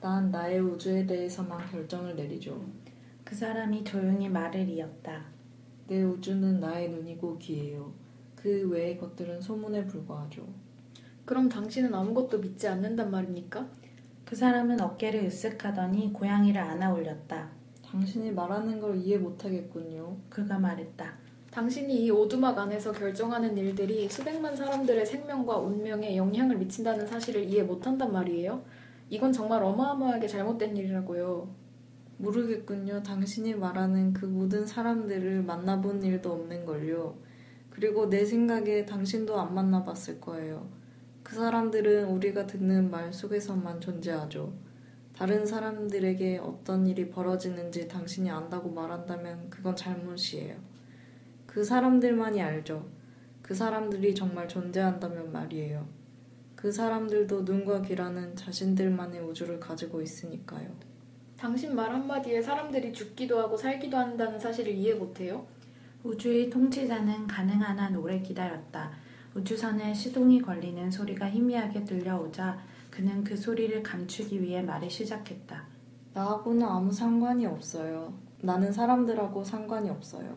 난 나의 우주에 대해서만 결정을 내리죠. 그 사람이 조용히 말을 이었다. 내 우주는 나의 눈이고 귀예요. 그 외의 것들은 소문에 불과하죠. 그럼 당신은 아무것도 믿지 않는단 말입니까? 그 사람은 어깨를 으쓱하더니 고양이를 안아 올렸다. 당신이 말하는 걸 이해 못하겠군요. 그가 말했다. 당신이 이 오두막 안에서 결정하는 일들이 수백만 사람들의 생명과 운명에 영향을 미친다는 사실을 이해 못한단 말이에요? 이건 정말 어마어마하게 잘못된 일이라고요. 모르겠군요. 당신이 말하는 그 모든 사람들을 만나본 일도 없는걸요. 그리고 내 생각에 당신도 안 만나봤을 거예요. 그 사람들은 우리가 듣는 말 속에서만 존재하죠. 다른 사람들에게 어떤 일이 벌어지는지 당신이 안다고 말한다면 그건 잘못이에요. 그 사람들만이 알죠. 그 사람들이 정말 존재한다면 말이에요. 그 사람들도 눈과 귀라는 자신들만의 우주를 가지고 있으니까요. 당신 말 한마디에 사람들이 죽기도 하고 살기도 한다는 사실을 이해 못해요? 우주의 통치자는 가능한 한 오래 기다렸다. 우주선에 시동이 걸리는 소리가 희미하게 들려오자 그는 그 소리를 감추기 위해 말을 시작했다. 나하고는 아무 상관이 없어요. 나는 사람들하고 상관이 없어요.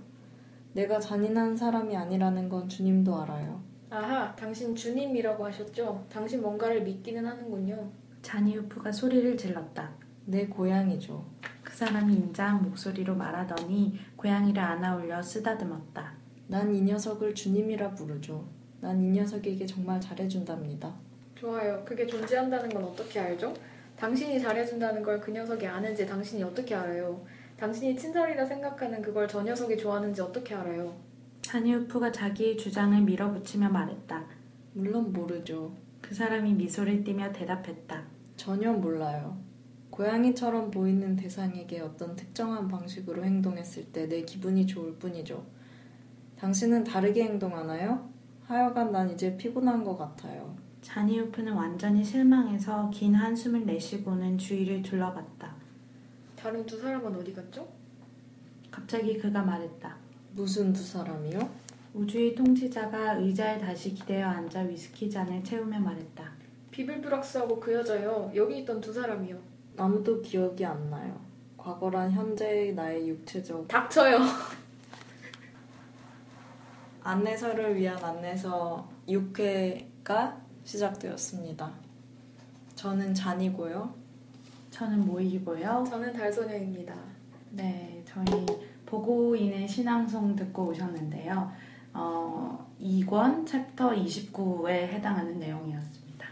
내가 잔인한 사람이 아니라는 건 주님도 알아요. 아하, 당신 주님이라고 하셨죠? 당신 뭔가를 믿기는 하는군요. 자니우프가 소리를 질렀다. 내 고향이죠. 그 사람이 인자한 목소리로 말하더니 고양이를 안아 올려 쓰다듬었다. 난 이 녀석을 주님이라 부르죠. 난 이 녀석에게 정말 잘해준답니다. 좋아요. 그게 존재한다는 건 어떻게 알죠? 당신이 잘해준다는 걸 그 녀석이 아는지 당신이 어떻게 알아요? 당신이 친절이라 생각하는 그걸 저 녀석이 좋아하는지 어떻게 알아요? 자니우프가 자기의 주장을 밀어붙이며 말했다. 물론 모르죠. 그 사람이 미소를 띠며 대답했다. 전혀 몰라요. 고양이처럼 보이는 대상에게 어떤 특정한 방식으로 행동했을 때 내 기분이 좋을 뿐이죠. 당신은 다르게 행동하나요? 하여간 난 이제 피곤한 것 같아요. 자니우프는 완전히 실망해서 긴 한숨을 내쉬고는 주위를 둘러봤다. 다른 두 사람은 어디 갔죠? 갑자기 그가 말했다. 무슨 두 사람이요? 우주의 통치자가 의자에 다시 기대어 앉아 위스키 잔을 채우며 말했다. 비블브락스하고 그 여자요. 여기 있던 두 사람이요. 아무도 기억이 안 나요. 과거란 현재의 나의 육체적 닥쳐요. 안내서를 위한 안내서 6회가 시작되었습니다. 저는 잔이고요. 저는 모이고요. 저는 달소녀입니다. 네, 저희 보고인의 시낭송 듣고 오셨는데요. 어, 2권 챕터 29에 해당하는 내용이었습니다.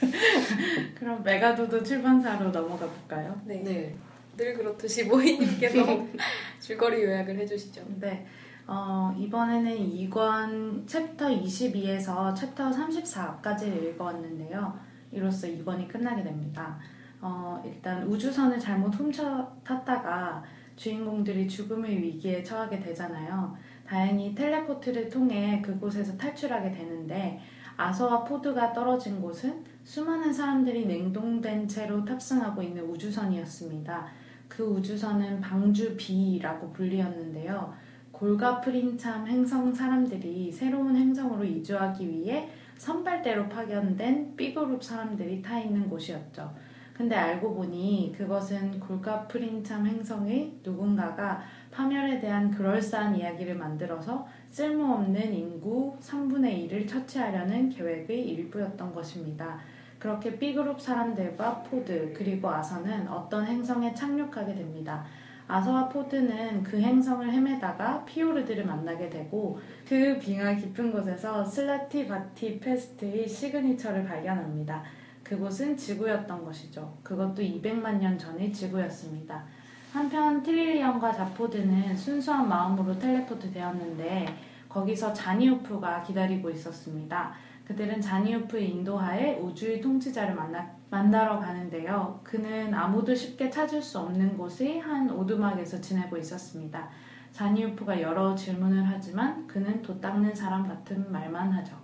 그럼 메가도도 출판사로 넘어가 볼까요? 네. 네. 늘 그렇듯이 모이님께서 줄거리 요약을 해주시죠. 네. 어, 이번에는 2권 챕터 22에서 챕터 34까지 읽어왔는데요. 이로써 2권이 끝나게 됩니다. 어, 일단 우주선을 잘못 훔쳐 탔다가 주인공들이 죽음의 위기에 처하게 되잖아요. 다행히 텔레포트를 통해 그곳에서 탈출하게 되는데 아서와 포드가 떨어진 곳은 수많은 사람들이 냉동된 채로 탑승하고 있는 우주선이었습니다. 그 우주선은 방주 B라고 불리었는데요. 골가프린 참 행성 사람들이 새로운 행성으로 이주하기 위해 선발대로 파견된 B그룹 사람들이 타 있는 곳이었죠. 근데 알고 보니 그것은 골가프린참 행성의 누군가가 파멸에 대한 그럴싸한 이야기를 만들어서 쓸모없는 인구 3분의 1을 처치하려는 계획의 일부였던 것입니다. 그렇게 B그룹 사람들과 포드 그리고 아서는 어떤 행성에 착륙하게 됩니다. 아서와 포드는 그 행성을 헤매다가 피오르드를 만나게 되고 그 빙하 깊은 곳에서 슬라티 바티 페스트의 signature를 발견합니다. 그곳은 지구였던 것이죠. 그것도 200만 년 전의 지구였습니다. 한편 트릴리언과 자포드는 순수한 마음으로 텔레포트 되었는데 거기서 자니우프가 기다리고 있었습니다. 그들은 자니우프의 인도하에 우주의 통치자를 만나, 만나러 가는데요. 그는 아무도 쉽게 찾을 수 없는 곳의 한 오두막에서 지내고 있었습니다. 자니우프가 여러 질문을 하지만 그는 도 닦는 사람 같은 말만 하죠.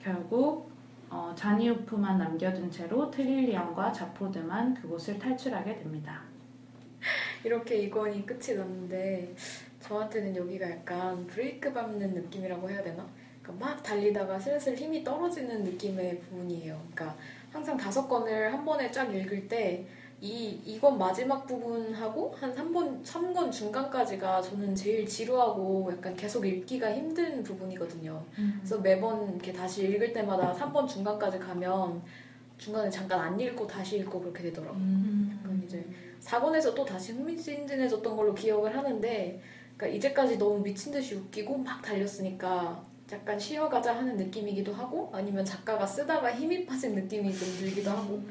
결국 어, 자니우프만 남겨둔 채로 트릴리언과 자포드만 그곳을 탈출하게 됩니다. 이렇게 이권이 끝이 났는데 저한테는 여기가 약간 브레이크 밟는 느낌이라고 해야 되나? 그러니까 막 달리다가 슬슬 힘이 떨어지는 느낌의 부분이에요. 그러니까 항상 다섯 권을 한 번에 쫙 읽을 때 이, 이권 마지막 부분하고 한 3번, 3권 중간까지가 저는 제일 지루하고 약간 계속 읽기가 힘든 부분이거든요. 그래서 매번 이렇게 다시 읽을 때마다 3번 중간까지 가면 중간에 잠깐 안 읽고 다시 읽고 그렇게 되더라고요. 음. 그럼 이제 4권에서 또 다시 흥미진진해졌던 걸로 기억을 하는데 그러니까 이제까지 너무 미친 듯이 웃기고 막 달렸으니까 약간 쉬어가자 하는 느낌이기도 하고 아니면 작가가 쓰다가 힘이 빠진 느낌이 좀 들기도 하고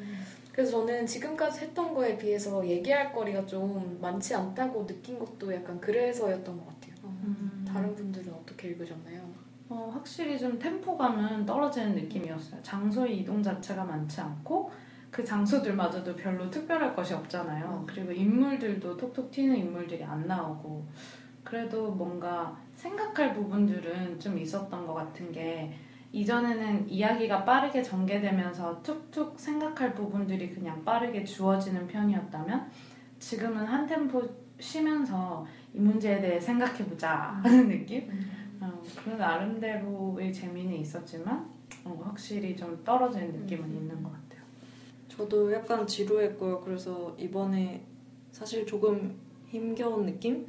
그래서 저는 지금까지 했던 거에 비해서 얘기할 거리가 좀 많지 않다고 느낀 것도 약간 그래서였던 것 같아요. 음. 다른 분들은 어떻게 읽으셨나요? 어, 확실히 좀 템포감은 떨어지는 느낌이었어요. 장소의 이동 자체가 많지 않고 그 장소들마저도 별로 특별할 것이 없잖아요. 그리고 인물들도 톡톡 튀는 인물들이 안 나오고 그래도 뭔가 생각할 부분들은 좀 있었던 것 같은 게 이전에는 이야기가 빠르게 전개되면서 툭툭 생각할 부분들이 그냥 빠르게 주어지는 편이었다면 지금은 한 템포 쉬면서 이 문제에 대해 생각해보자 하는 느낌? 어, 그 나름대로의 재미는 있었지만 어, 확실히 좀 떨어지는 느낌은 있는 것 같아요. 저도 약간 지루했고요. 그래서 이번에 사실 조금 힘겨운 느낌?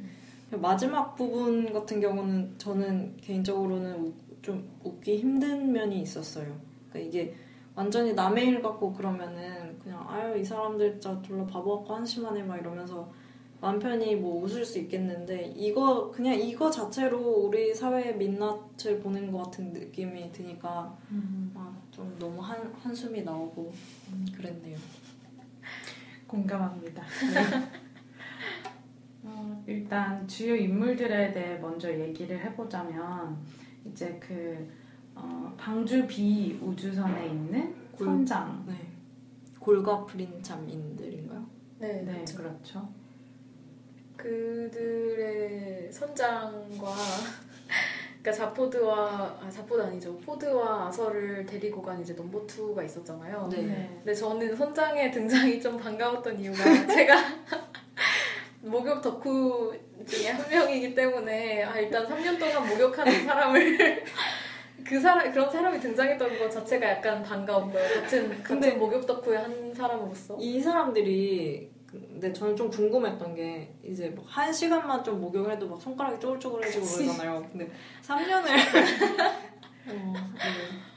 마지막 부분 같은 경우는 저는 개인적으로는 우- 좀 웃기 힘든 면이 있었어요. 그러니까 이게 완전히 남의 일 같고 그러면은 그냥 아유 이 사람들 진짜 졸라 바보 같고 한심하네 막 이러면서 마음 편히 뭐 웃을 수 있겠는데 이거 그냥 이거 자체로 우리 사회의 민낯을 보는 것 같은 느낌이 드니까 아, 좀 너무 한, 한숨이 나오고 음, 그랬네요. 공감합니다. 네. 어, 일단 주요 인물들에 대해 먼저 얘기를 해보자면 이제 그 어, 방주 B 우주선에 있는 골- 선장 네. 골과 프린 참인들인가요? 네, 네 그렇죠. 그렇죠. 그들의 선장과 그러니까 자포드와 아 자포드 아니죠 포드와 아서를 데리고 간 이제 넘버 2가 있었잖아요. 네. 근데 저는 선장의 등장이 좀 반가웠던 이유가 제가 목욕 덕후 중에 한 명이기 때문에 아, 일단 3년 동안 목욕하는 사람을 그 사람 그런 사람이 등장했던 것 자체가 약간 반가웠고요. 같은 근데- 같은 목욕 덕후의 한 사람으로서. 이 사람들이 근데 저는 좀 궁금했던 게 이제 뭐한 시간만 좀 목욕을 해도 막 손가락이 쪼글쪼글해지고. 그러잖아요. 근데 3년을 어, 네.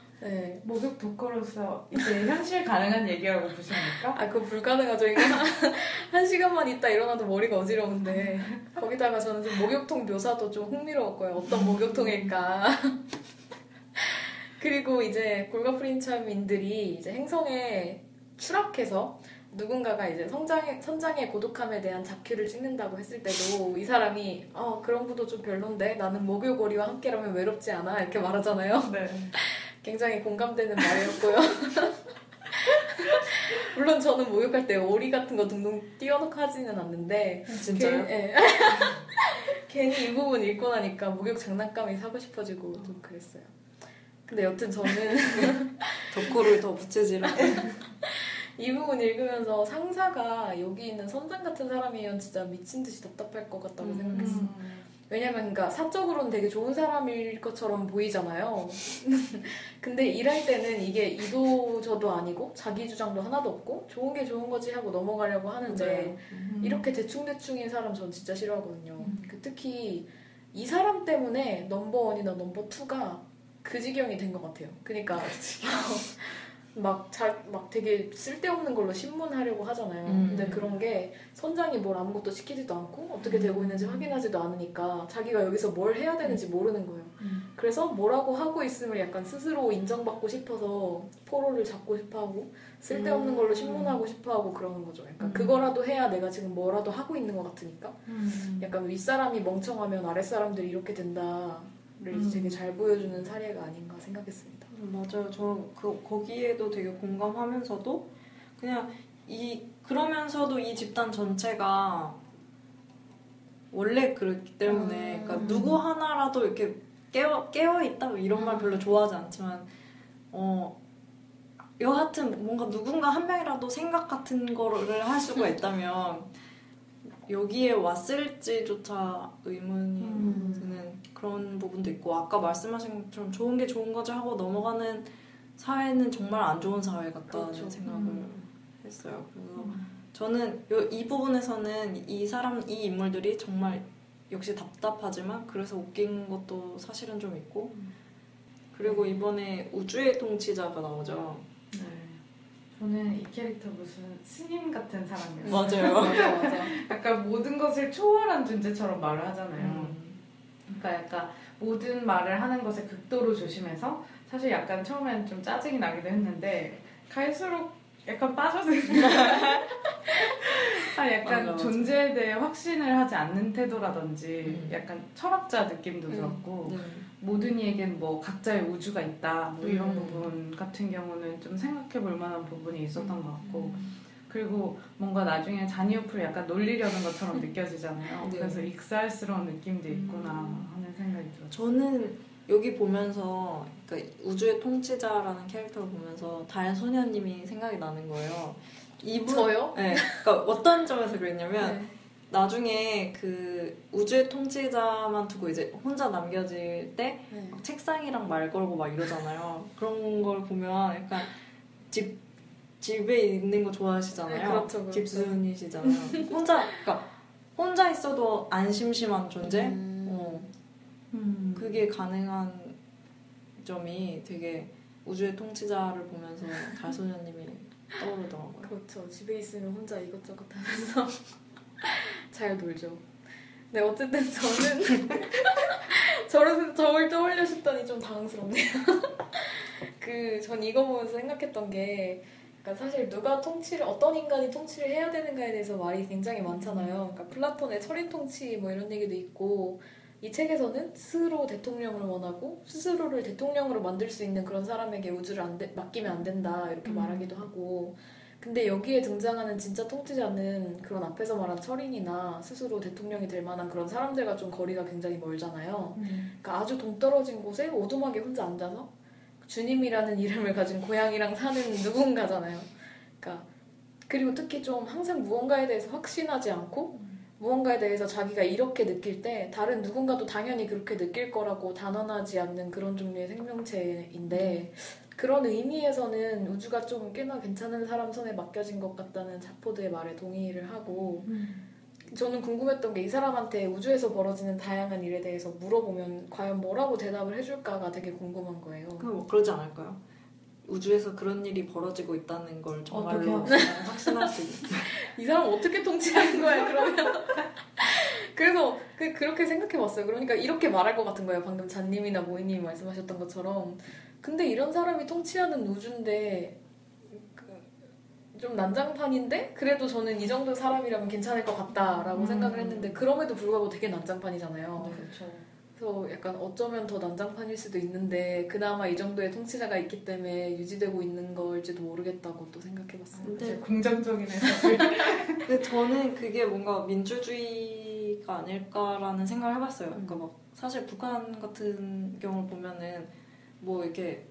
목욕 독거로서 이제 현실 가능한 얘기라고 보십니까? 아, 그거 불가능하죠. 이거 한 시간만 있다 일어나도 머리가 어지러운데 거기다가 저는 좀 목욕통 묘사도 좀 흥미로웠고요. 어떤 목욕통일까. 그리고 이제 골가프린참인들이 이제 행성에 추락해서 누군가가 이제 성장의, 선장의 고독함에 대한 다큐를 찍는다고 했을 때도 이 사람이 어 그런 것도 좀 별론데 나는 목욕오리와 함께라면 외롭지 않아 이렇게 말하잖아요. 네. 굉장히 공감되는 말이었고요. 물론 저는 목욕할 때 오리 같은 거 둥둥 띄워놓고 하지는 않는데 진짜요? 괜히, 예. 괜히 이 부분 읽고 나니까 목욕 장난감이 사고 싶어지고 좀 그랬어요. 근데 여튼 저는 덕후를 더 부채질하고 이 부분 읽으면서 상사가 여기 있는 선장 같은 사람이면 진짜 미친 듯이 답답할 것 같다고 음. 생각했어요. 왜냐면 그러니까 사적으로는 되게 좋은 사람일 것처럼 보이잖아요. 근데 일할 때는 이게 이도 저도 아니고 자기 주장도 하나도 없고 좋은 게 좋은 거지 하고 넘어가려고 하는데 음. 이렇게 대충 대충인 사람 전 진짜 싫어하거든요. 음. 그 특히 이 사람 때문에 넘버 원이나 넘버 투가 그 지경이 된 것 같아요. 그러니까 막, 자, 막 되게 쓸데없는 걸로 신문하려고 하잖아요. 음. 근데 그런 게 선장이 뭘 아무것도 시키지도 않고 어떻게 되고 있는지 확인하지도 않으니까 자기가 여기서 뭘 해야 되는지 모르는 거예요. 음. 그래서 뭐라고 하고 있음을 약간 스스로 인정받고 싶어서 포로를 잡고 싶어 하고 쓸데없는 음. 걸로 신문하고 싶어 하고 그러는 거죠. 약간 음. 그거라도 해야 내가 지금 뭐라도 하고 있는 것 같으니까 음. 약간 윗사람이 멍청하면 아랫사람들이 이렇게 된다를 음. 되게 잘 보여주는 사례가 아닌가 생각했습니다. 음, 맞아요. 저 그, 거기에도 되게 공감하면서도 그냥 이 그러면서도 이 집단 전체가 원래 그렇기 때문에 음. 그러니까 누구 하나라도 이렇게 깨어 깨어 있다 이런 말 별로 좋아하지 않지만 어 여하튼 뭔가 누군가 한 명이라도 생각 같은 거를 할 수가 있다면 여기에 왔을지조차 의문이 음. 드는 그런 부분도 있고 아까 말씀하신 것처럼 좋은 게 좋은 거지 하고 넘어가는 사회는 정말 안 좋은 사회 같다는 그렇죠. 생각을 음. 했어요. 그래서 저는 요, 이 부분에서는 이 사람 이 인물들이 정말 역시 답답하지만 그래서 웃긴 것도 사실은 좀 있고 그리고 이번에 우주의 통치자가 나오죠. 네. 저는 이 캐릭터 무슨 스님 같은 사람이었어요. 맞아요. 맞아 맞아. 약간 모든 것을 초월한 존재처럼 말을 하잖아요. 음. 그러니까 약간 모든 말을 하는 것에 극도로 조심해서 사실 약간 처음엔 좀 짜증이 나기도 했는데 갈수록 약간 빠져드는 아 약간 맞아, 맞아. 존재에 대해 확신을 하지 않는 태도라든지 음. 약간 철학자 느낌도 음. 들었고 네. 모든 이에겐 뭐 각자의 우주가 있다 뭐 이런 음. 부분 같은 경우는 좀 생각해 볼 만한 부분이 있었던 것 같고 음. 그리고 뭔가 나중에 자니오프를 약간 놀리려는 것처럼 느껴지잖아요. 네. 그래서 익살스러운 느낌도 있구나 음. 하는 생각이 들었어요. 저는 여기 보면서 그러니까 우주의 통치자라는 캐릭터를 보면서 달 소녀님이 생각이 나는 거예요. 이분 저요? 네. 그러니까 어떤 점에서 그랬냐면 네. 나중에 그 우주의 통치자만 두고 이제 혼자 남겨질 때 네. 막 책상이랑 말 걸고 막 이러잖아요. 그런 걸 보면 약간 집 집에 있는 거 좋아하시잖아요. 네, 그렇죠, 그렇죠. 집순이시잖아요. 혼자 그러니까 혼자 있어도 안 심심한 존재. 음. 어, 음. 그게 가능한 점이 되게 우주의 통치자를 보면서 달소녀님이 떠오르더라고요. 그렇죠. 집에 있으면 혼자 이것저것 하면서 잘 놀죠. 네, 어쨌든 저는 저를 저를 떠올려 셨더니 좀 당황스럽네요. 그 전 이거 보면서 생각했던 게 그러니까 사실 누가 통치를 어떤 인간이 통치를 해야 되는가에 대해서 말이 굉장히 많잖아요. 그러니까 플라톤의 철인 통치 뭐 이런 얘기도 있고 이 책에서는 스스로 대통령을 원하고 스스로를 대통령으로 만들 수 있는 그런 사람에게 우주를 안 돼- 맡기면 안 된다 이렇게 음. 말하기도 하고 근데 여기에 등장하는 진짜 통치자는 그런 앞에서 말한 철인이나 스스로 대통령이 될 만한 그런 사람들과 좀 거리가 굉장히 멀잖아요. 음. 그러니까 아주 동떨어진 곳에 오두막에 혼자 앉아서 주님이라는 이름을 가진 고양이랑 사는 누군가잖아요. 그러니까 그리고 특히 좀 항상 무언가에 대해서 확신하지 않고 무언가에 대해서 자기가 이렇게 느낄 때 다른 누군가도 당연히 그렇게 느낄 거라고 단언하지 않는 그런 종류의 생명체인데 그런 의미에서는 우주가 좀 꽤나 괜찮은 사람 손에 맡겨진 것 같다는 자포드의 말에 동의를 하고 음. 저는 궁금했던 게 이 사람한테 우주에서 벌어지는 다양한 일에 대해서 물어보면 과연 뭐라고 대답을 해줄까가 되게 궁금한 거예요. 그럼 뭐 그러지 않을까요? 우주에서 그런 일이 벌어지고 있다는 걸 정말로 어떻게 확신할 수 있는. 이 사람 어떻게 통치하는 거야 그러면? 그래서 그, 그렇게 생각해봤어요. 그러니까 이렇게 말할 것 같은 거예요. 방금 잔님이나 모이님이 말씀하셨던 것처럼. 근데 이런 사람이 통치하는 우주인데 그, 좀 난장판인데 그래도 저는 이 정도 사람이라면 괜찮을 것 같다라고 음. 생각을 했는데 그럼에도 불구하고 되게 난장판이잖아요. 네, 그렇죠. 그래서 약간 어쩌면 더 난장판일 수도 있는데 그나마 이 정도의 통치자가 있기 때문에 유지되고 있는 걸지도 모르겠다고 또 생각해봤어요. 근데- 되게 긍정적인 해석을. 근데 저는 그게 뭔가 민주주의가 아닐까라는 생각을 해봤어요. 그러니까 막 사실 북한 같은 경우를 보면은 뭐 이렇게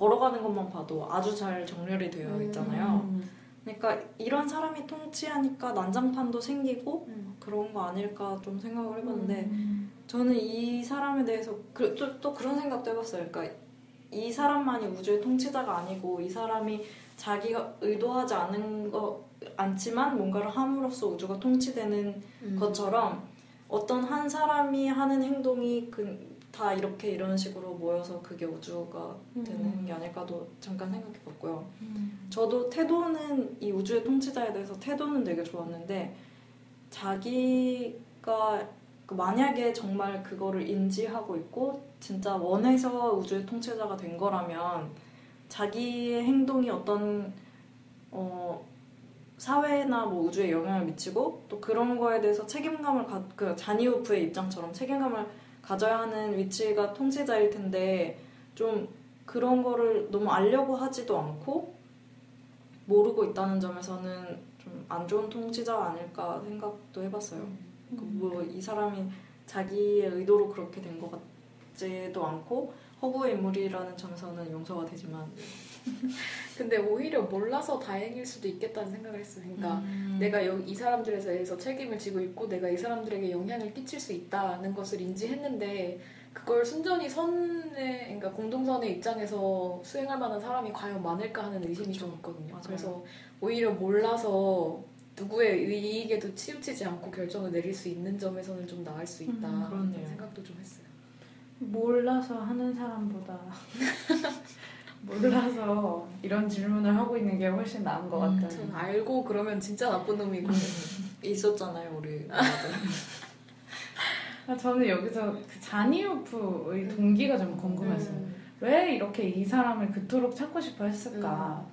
걸어가는 것만 봐도 아주 잘 정렬이 되어 있잖아요. 음. 그러니까 이런 사람이 통치하니까 난장판도 생기고 음. 그런 거 아닐까 좀 생각을 해봤는데 음. 저는 이 사람에 대해서 그, 또, 또 그런 생각도 해봤어요. 그러니까 이 사람만이 우주의 통치자가 아니고 이 사람이 자기가 의도하지 않은 거 않지만 뭔가를 함으로써 우주가 통치되는 음. 것처럼 어떤 한 사람이 하는 행동이 그, 다 이렇게 이런 식으로 모여서 그게 우주가 되는 게 아닐까도 잠깐 생각해 봤고요. 음. 저도 태도는 이 우주의 통치자에 대해서 태도는 되게 좋았는데 자기가 그 만약에 정말 그거를 인지하고 있고 진짜 원해서 우주의 통치자가 된 거라면 자기의 행동이 어떤 어 사회나 뭐 우주에 영향을 미치고 또 그런 거에 대해서 책임감을 가, 그 자니우프의 입장처럼 책임감을 가져야 하는 위치가 통치자일 텐데 좀 그런 거를 너무 알려고 하지도 않고 모르고 있다는 점에서는 좀 안 좋은 통치자가 아닐까 생각도 해봤어요. 뭐이 사람이 자기의 의도로 그렇게 된 것 같지도 않고 허구의 인물이라는 점에서는 용서가 되지만 근데 오히려 몰라서 다행일 수도 있겠다는 생각을 했어요. 그러니까 음. 내가 여- 이 사람들에 대해서 책임을 지고 있고 내가 이 사람들에게 영향을 끼칠 수 있다는 것을 인지했는데 그걸 순전히 선의 그러니까 공동선의 입장에서 수행할 만한 사람이 과연 많을까 하는 의심이 그쵸. 좀 있거든요. 맞아요. 그래서 오히려 몰라서 누구의 이익에도 치우치지 않고 결정을 내릴 수 있는 점에서는 좀 나을 수 있다 음, 그렇네요. 생각도 좀 했어요. 몰라서 하는 사람보다 몰라서 이런 질문을 하고 있는 게 훨씬 나은 것 음, 같아요. 전 알고 그러면 진짜 나쁜 놈이고 있었잖아요 우리 아, 저는 여기서 그 자니우프의 동기가 좀 궁금했어요. 음. 왜 이렇게 이 사람을 그토록 찾고 싶어 했을까?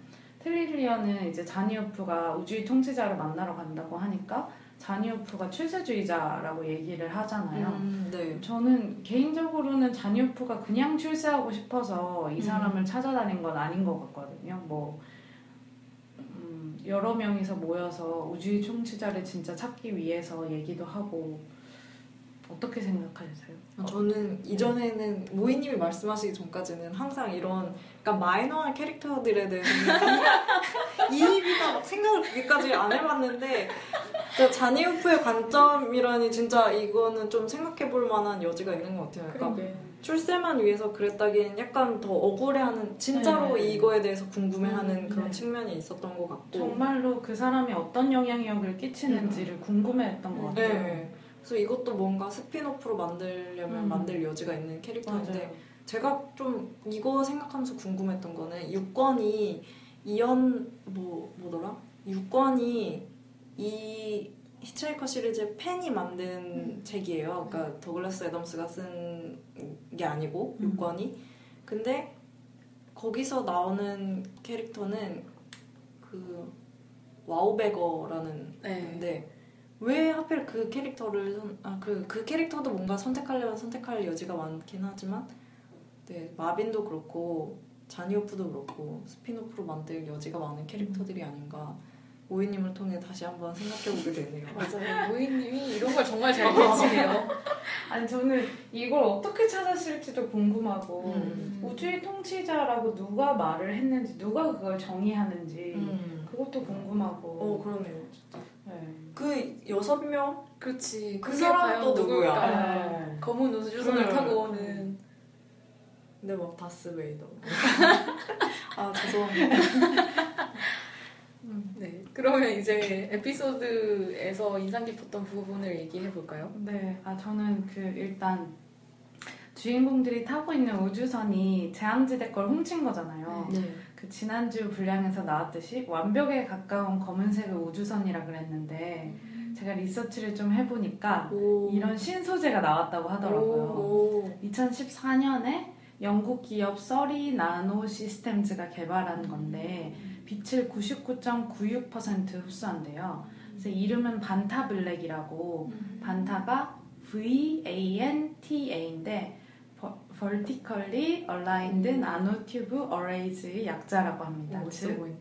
트릴리언은 이제 자니우프가 우주의 통치자를 만나러 간다고 하니까 자니우프가 출세주의자라고 얘기를 하잖아요. 음, 네. 저는 개인적으로는 자니우프가 그냥 출세하고 싶어서 이 사람을 찾아다닌 건 아닌 것 같거든요. 뭐 음, 여러 명이서 모여서 우주의 통치자를 진짜 찾기 위해서 얘기도 하고 어떻게 생각하세요? 저는 이전에는 모이님이 말씀하시기 전까지는 항상 이런 그러니까 마이너한 캐릭터들에 대해서는 이입이나 막 생각을 그렇게까지 안 해봤는데 자니우프의 관점이라니 진짜 이거는 좀 생각해볼 만한 여지가 있는 것 같아요. 그러니까 그러게. 출세만 위해서 그랬다기엔 약간 더 억울해하는 진짜로 네. 이거에 대해서 궁금해하는 음, 그런 네. 측면이 있었던 것 같고 정말로 그 사람이 어떤 영향력을 끼치는지를 궁금해했던 것 같아요. 네. 그래서 이것도 뭔가 spin-off로 만들려면 음. 만들 여지가 있는 캐릭터인데 맞아요. 제가 좀 이거 생각하면서 궁금했던 거는 6권이 이연 뭐 뭐더라? 6권이 이 Hitchhiker 시리즈의 팬이 만든 책이에요. 그러니까 더글라스 애덤스가 쓴 게 아니고 음. 6권이. 근데 거기서 나오는 캐릭터는 그 와우베거라는 네. 건데 왜 하필 그 캐릭터를 선, 아, 그, 그 캐릭터도 뭔가 선택하려면 선택할 여지가 많긴 하지만 네, 마빈도 그렇고 자니오프도 그렇고 spin-off로 만들 여지가 많은 캐릭터들이 아닌가 모이님을 통해 다시 한번 생각해보게 되네요. 맞아요. 모이님이 이런 걸 정말 잘 캐치해요. 아니 저는 이걸 어떻게 찾았을지도 궁금하고 음. 우주의 통치자라고 누가 말을 했는지 누가 그걸 정의하는지 음. 그것도 궁금하고 어 그러네요. 네. 그 여섯 명 그렇지. 그 사람 또 누구야? 누굴까? 네. 검은 우주선을 음. 타고 오는 근데 막 다스 베이더. 아 죄송합니다. 네. 그러면 이제 에피소드에서 인상 깊었던 부분을 얘기해 볼까요? 네, 아 저는 그 일단 주인공들이 타고 있는 우주선이 제왕지대 걸 훔친 거잖아요. 네. 그 지난주 분량에서 나왔듯이 완벽에 가까운 검은색의 우주선이라 그랬는데 제가 리서치를 좀 해보니까 오. 이런 신소재가 나왔다고 하더라고요. 오. 2014년에 영국 기업 서리 나노 시스템즈가 개발한 건데 빛을 99.96% 흡수한대요. 그래서 이름은 반타 블랙이라고 반타가 VANTA인데 Vertically Aligned Nanotube Arrays의 약자라고 합니다. 오, 즉.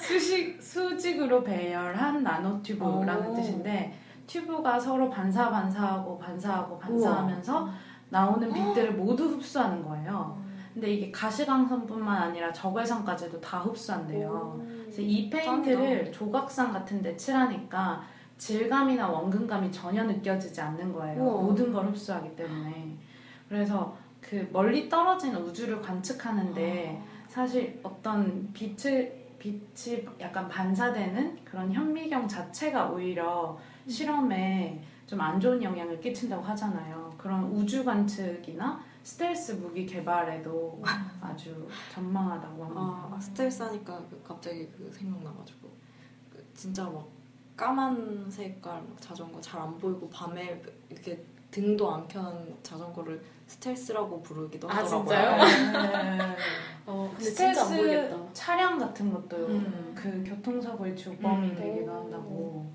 수직, 수직으로 배열한 나노튜브라는 오. 뜻인데 튜브가 서로 반사 반사하고 반사하고 반사하면서 나오는 빛들을 모두 흡수하는 거예요. 근데 이게 가시광선뿐만 아니라 적외선까지도 다 흡수한대요. 그래서 이 페인트를 조각상 같은 데 칠하니까 질감이나 원근감이 전혀 느껴지지 않는 거예요. 우와. 모든 걸 흡수하기 때문에. 그래서 그 멀리 떨어진 우주를 관측하는데 사실 어떤 빛을 빛이 약간 반사되는 그런 현미경 자체가 오히려 실험에 좀 안 좋은 영향을 끼친다고 하잖아요. 그런 우주 관측이나 스텔스 무기 개발에도 아주 전망하다고 합니다. 아 스텔스 하니까 그 갑자기 그 생각나가지고 그 진짜 막 까만 색깔 막 자전거 잘 안 보이고 밤에 이렇게 등도 안 켠 자전거를 스텔스라고 부르기도 아, 하더라고요. 진짜요? 네. 어, 근데 진짜 안 스텔스 보이겠다. 차량 같은 것도 음. 그 교통사고의 주범이 음. 되기도 한다고.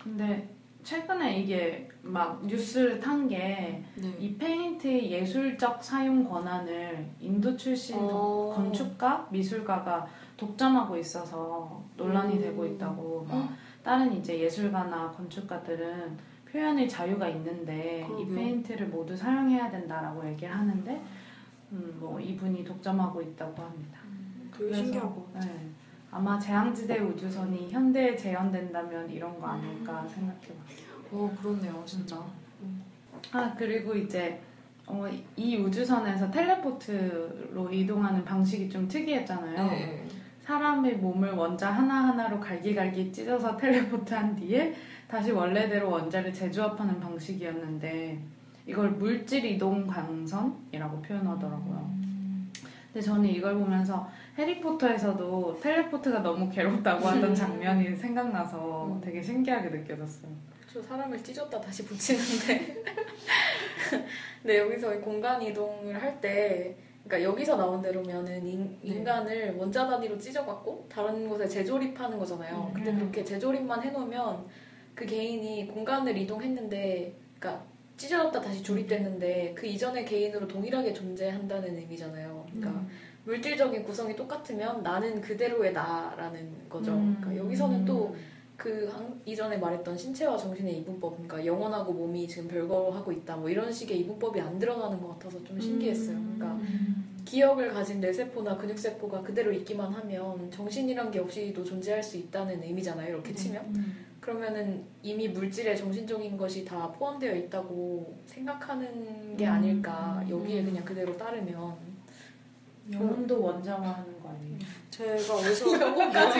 근데 최근에 이게 막 뉴스를 탄 게이 네. 페인트의 예술적 사용 권한을 인도 출신 어. 건축가, 미술가가 독점하고 있어서 논란이 음. 되고 있다고. 막 다른 이제 예술가나 건축가들은 표현의 자유가 있는데 이 그러게요. 페인트를 모두 사용해야 된다라고 얘기를 하는데 음, 뭐 이분이 독점하고 있다고 합니다. 그게 신기한 것 같아요. 네. 아마 제왕지대 우주선이 현대에 재현된다면 이런 거 음. 아닐까 생각해봤어요. 어 그렇네요 진짜. 아 그리고 이제 어, 이 우주선에서 텔레포트로 이동하는 방식이 좀 특이했잖아요. 네. 사람의 몸을 원자 하나하나로 갈기갈기 찢어서 텔레포트한 뒤에 다시 원래대로 원자를 재조합하는 방식이었는데 이걸 물질 이동 광선이라고 표현하더라고요. 근데 저는 이걸 보면서 해리포터에서도 텔레포트가 너무 괴롭다고 하던 음. 장면이 생각나서 음. 되게 신기하게 느껴졌어요. 저 사람을 찢었다 다시 붙이는데. 네, 여기서 공간 이동을 할 때, 그러니까 여기서 나온 대로면은 인, 네. 인간을 원자 단위로 찢어갖고 다른 곳에 재조립하는 거잖아요. 음. 근데 그렇게 재조립만 해놓으면 그 개인이 공간을 이동했는데, 그러니까 찢어졌다 다시 조립됐는데 그 이전의 개인으로 동일하게 존재한다는 의미잖아요. 그러니까 음. 물질적인 구성이 똑같으면 나는 그대로의 나라는 거죠. 음. 그러니까 여기서는 또 그 이전에 말했던 신체와 정신의 이분법, 그러니까 영혼하고 몸이 지금 별거하고 있다, 뭐 이런 식의 이분법이 안 드러나는 것 같아서 좀 신기했어요. 그러니까 기억을 가진 뇌세포나 근육세포가 그대로 있기만 하면 정신이란 게 없이도 존재할 수 있다는 의미잖아요. 이렇게 치면. 그러면은 이미 물질에 정신적인 것이 다 포함되어 있다고 생각하는 게 음. 아닐까. 여기에 그냥 그대로 따르면. 영혼도 원자화하는 거 아니에요? 제가 어디서 영혼까지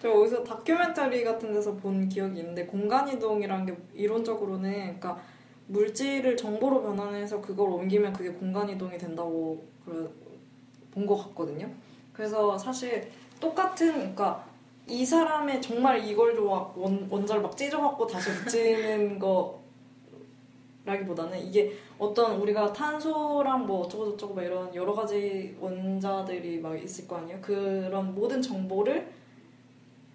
제가 어디서 다큐멘터리 같은 데서 본 기억이 있는데 공간 이동이란 게 이론적으로는 그러니까 물질을 정보로 변환해서 그걸 옮기면 그게 공간 이동이 된다고 본 것 같거든요. 그래서 사실 똑같은 그러니까 이 사람의 정말 이걸 좋아 원, 원자를 막 찢어갖고 다시 붙이는 거라기보다는 이게 어떤 우리가 탄소랑 뭐 어쩌고 저쩌고 막 이런 여러 가지 원자들이 막 있을 거 아니에요. 그런 모든 정보를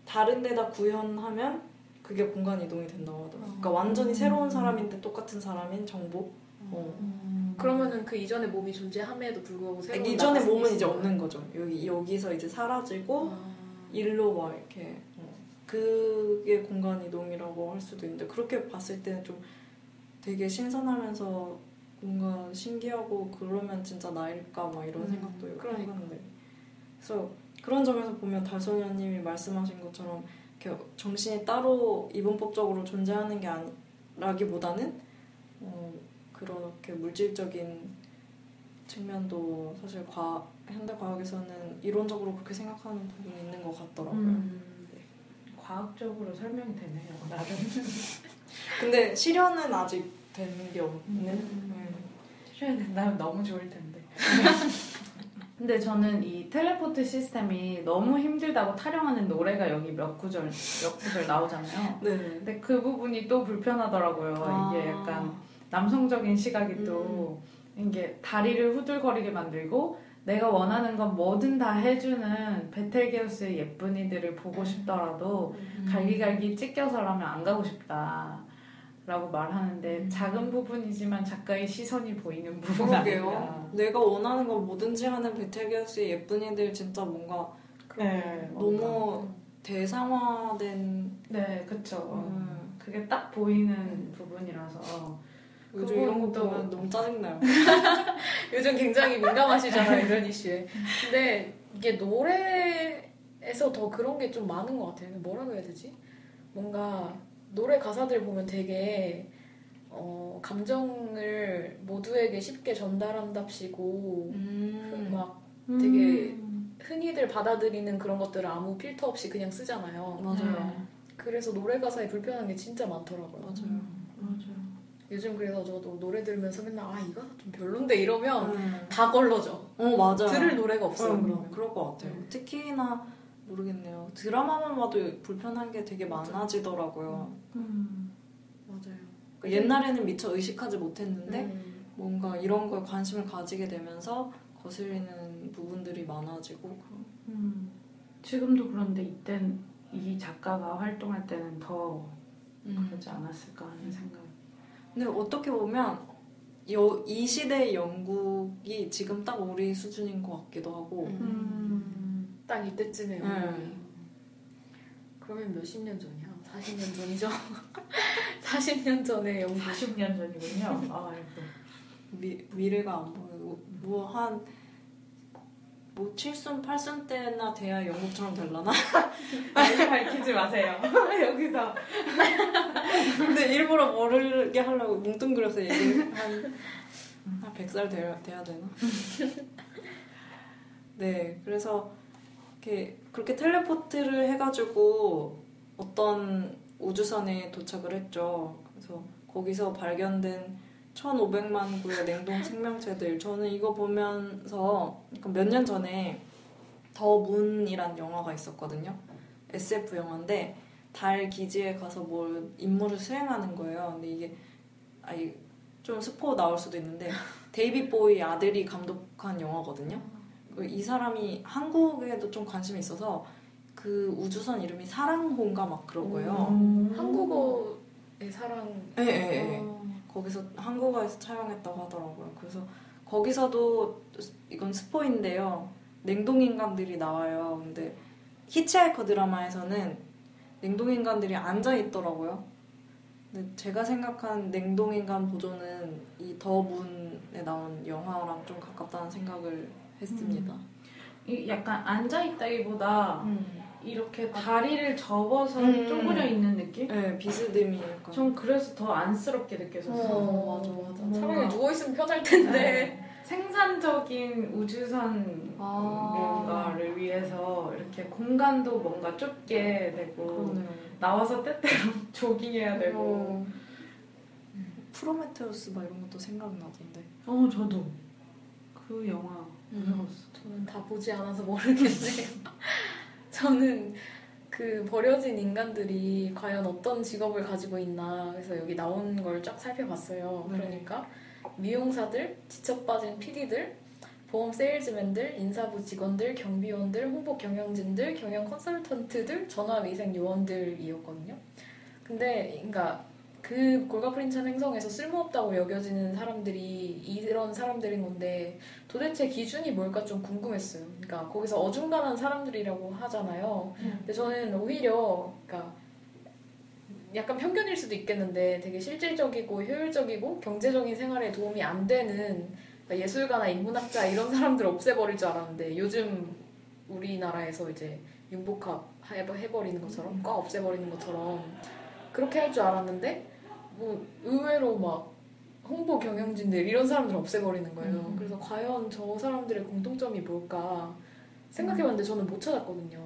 다른 데다 구현하면 그게 공간 이동이 된다고 하더라고요. 그러니까 완전히 새로운 사람인데 똑같은 사람인 정보. 어. 그러면은 그 이전의 몸이 존재함에도 불구하고 새로운 이전의 몸은 이제 없는 거죠. 여기 여기서 이제 사라지고 거야. 일로 막 이렇게 어. 그게 공간 이동이라고 할 수도 있는데 그렇게 봤을 때는 좀 되게 신선하면서 뭔가 신기하고 그러면 진짜 나일까 막 이런 음, 생각도 그러니까. 해봤는데 그래서 그런 점에서 보면 달소녀님이 말씀하신 것처럼 이렇게 정신이 따로 이분법적으로 존재하는 게 아니라기보다는 어, 그렇게 물질적인 측면도 사실 과 현대 과학에서는 이론적으로 그렇게 생각하는 부분이 있는 것 같더라고요. 음. 과학적으로 설명이 되네요. 나름. 근데 실현은 아직 된게 없는. 음. 실현이 된다면 너무 좋을 텐데. 근데 저는 이 텔레포트 시스템이 너무 힘들다고 타령하는 노래가 여기 몇 구절 몇 구절 나오잖아요. 네. 근데 그 부분이 또 불편하더라고요. 아. 이게 약간 남성적인 시각이 또 이게 다리를 후들거리게 만들고 내가 원하는 건 뭐든 다 해주는 베텔게우스의 예쁜이들을 보고 싶더라도 음. 갈기갈기 찢겨서라면 안 가고 싶다. 라고 말하는데 음. 작은 부분이지만 작가의 시선이 보이는 부분 아닌가. 그러게요. 내가 원하는 건 뭐든지 하는 베텔게우스의 예쁜이들 진짜 뭔가 네, 너무 대상화된 네, 그쵸. 음, 그게 딱 보이는 부분이라서 요즘 이런 거 그분도- 보면 너무 짜증나요. 요즘 굉장히 민감하시잖아요 이런 이슈에. 근데 이게 노래에서 더 그런 게 좀 많은 것 같아요. 뭐라고 해야 되지? 뭔가 노래 가사들 보면 되게 어, 감정을 모두에게 쉽게 전달한답시고 음. 막 되게 음. 흔히들 받아들이는 그런 것들을 아무 필터 없이 그냥 쓰잖아요. 맞아요. 그래서 노래 가사에 불편한 게 진짜 많더라고요. 맞아요. 맞아요. 요즘 그래서 저도 노래 들으면서 맨날 아이 가사 좀 별론데 이러면 음. 다 걸러져. 어 맞아요. 들을 노래가 없어요. 음, 그러면. 그럴 것 같아요. 음. 특히나 모르겠네요. 드라마만 봐도 불편한 게 되게 많아지더라고요. 음. 맞아요. 그러니까 옛날에는 미처 의식하지 못했는데 음. 뭔가 이런 거에 관심을 가지게 되면서 거슬리는 부분들이 많아지고 음. 지금도 그런데 이땐 이 작가가 활동할 때는 더 그러지 않았을까 하는 생각. 근데 어떻게 보면 여- 이 시대의 영국이 지금 딱 우리 수준인 것 같기도 하고 음. 음. 딱 이때쯤에 네. 영국이. 그러면 몇십 년 전이야? 40년 전이죠? 40년 전에 영국. 40년 전이군요. 아. 미, 미래가 안 보이고 뭐한 뭐 7순, 8순 때나 돼야 영국처럼 될라나? 나이 밝히지 마세요. 여기서. 근데 일부러 모르게 하려고 뭉뚱그려서 얘기를 한, 한 100살 돼야, 돼야 되나? 네, 그래서 이렇게 그렇게 텔레포트를 해가지고 어떤 우주선에 도착을 했죠. 그래서 거기서 발견된 1,500만 구의 냉동 생명체들. 저는 이거 보면서 몇 년 전에 더 문이란 영화가 있었거든요. SF 영화인데 달 기지에 가서 뭘 임무를 수행하는 거예요. 근데 이게 아니 좀 스포 나올 수도 있는데 데이비 보이 아들이 감독한 영화거든요. 그이 사람이 한국에도 좀 관심이 있어서 그 우주선 이름이 사랑호인가 막 그런 거예요. 음. 한국어의 사랑. 예, 예, 예. 어. 거기서 한국어에서 촬영했다고 하더라고요. 그래서 거기서도 이건 스포인데요. 냉동인간들이 나와요. 근데 히치하이커 드라마에서는 냉동인간들이 앉아 있더라고요. 근데 제가 생각한 냉동인간 보조는 이 더 문에 나온 영화랑 좀 가깝다는 생각을 했습니다. 이 약간 앉아 있다기보다 음. 이렇게 다리를 접어서 음. 쪼그려 있는 느낌? 네, 비스듬히 약간. 전 그래서 더 안쓰럽게 느껴졌어요. 어, 맞아, 맞아. 뭔가- 차라리 누워있으면 편할 텐데. 네. 생산적인 우주선 아. 뭔가를 위해서 이렇게 공간도 뭔가 좁게 되고 그러네요. 나와서 때때로 조깅해야 되고 어. 프로메테우스 막 이런 것도 생각나던데. 어 저도 그 영화 음. 저는 다 보지 않아서 모르겠네요. 저는 그 버려진 인간들이 과연 어떤 직업을 가지고 있나 그래서 여기 나온 걸 쫙 살펴봤어요. 네. 그러니까 미용사들, 지쳐 빠진 PD들, 보험 세일즈맨들, 인사부 직원들, 경비원들, 홍보 경영진들, 경영 컨설턴트들, 전화 위생 요원들이었거든요. 근데 그러니까 그 골가프린 찬 행성에서 쓸모없다고 여겨지는 사람들이 이런 사람들인 건데 도대체 기준이 뭘까 좀 궁금했어요. 그러니까 거기서 어중간한 사람들이라고 하잖아요. 음. 근데 저는 오히려 그러니까 약간 편견일 수도 있겠는데 되게 실질적이고 효율적이고 경제적인 생활에 도움이 안 되는 그러니까 예술가나 인문학자 이런 사람들 없애버릴 줄 알았는데 요즘 우리나라에서 이제 융복합 해- 해버리는 것처럼 과 없애버리는 것처럼 그렇게 할 줄 알았는데 뭐 의외로 막 홍보 경영진들 이런 사람들 없애버리는 거예요. 음. 그래서 과연 저 사람들의 공통점이 뭘까 생각해봤는데 저는 못 찾았거든요.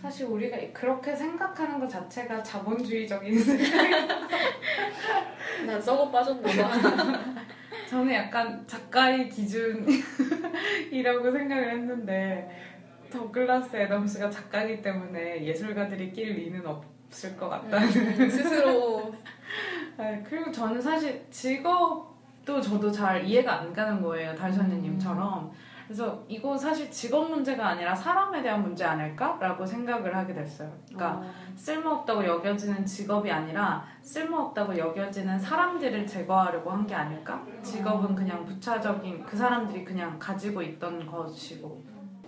사실 우리가 그렇게 생각하는 것 자체가 자본주의적인 난 썩어 빠졌나봐. 저는 약간 작가의 기준이라고 생각을 했는데 더글라스 애덤스가 작가이기 때문에 예술가들이 낄 리는 없 을 것 같다는. 음, 스스로. 네, 그리고 저는 사실 직업도 저도 잘 이해가 안 가는 거예요 달선생님처럼. 그래서 이거 사실 직업 문제가 아니라 사람에 대한 문제 아닐까라고 생각을 하게 됐어요. 그러니까 어, 쓸모없다고 여겨지는 직업이 아니라 쓸모없다고 여겨지는 사람들을 제거하려고 한 게 아닐까? 직업은 그냥 부차적인 그 사람들이 그냥 가지고 있던 것이고.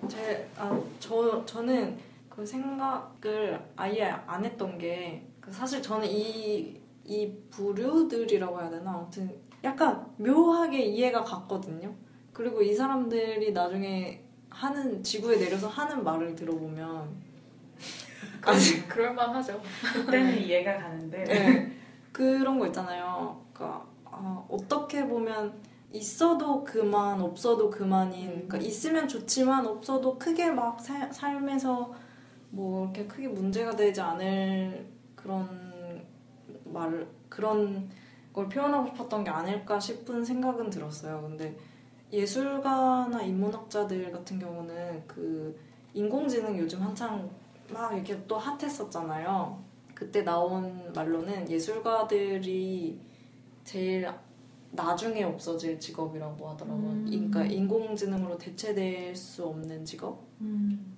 제, 아, 저, 저는 그 생각을 아예 안 했던 게, 그 사실 저는 이, 이 부류들이라고 해야 되나? 아무튼 약간 묘하게 이해가 갔거든요. 그리고 이 사람들이 나중에 하는, 지구에 내려서 하는 말을 들어보면, 아니, 그럴만하죠. 그때는 이해가 가는데 네, 그런 거 있잖아요. 그러니까 아, 어떻게 보면 있어도 그만, 없어도 그만인. 그러니까 있으면 좋지만 없어도 크게 막 사- 삶에서 뭐 이렇게 크게 문제가 되지 않을 그런 말 그런 걸 표현하고 싶었던 게 아닐까 싶은 생각은 들었어요. 근데 예술가나 인문학자들 같은 경우는 그 인공지능 요즘 한창 막 이렇게 또 핫했었잖아요. 그때 나온 말로는 예술가들이 제일 나중에 없어질 직업이라고 하더라고요. 음. 그러니까 인공지능으로 대체될 수 없는 직업? 음,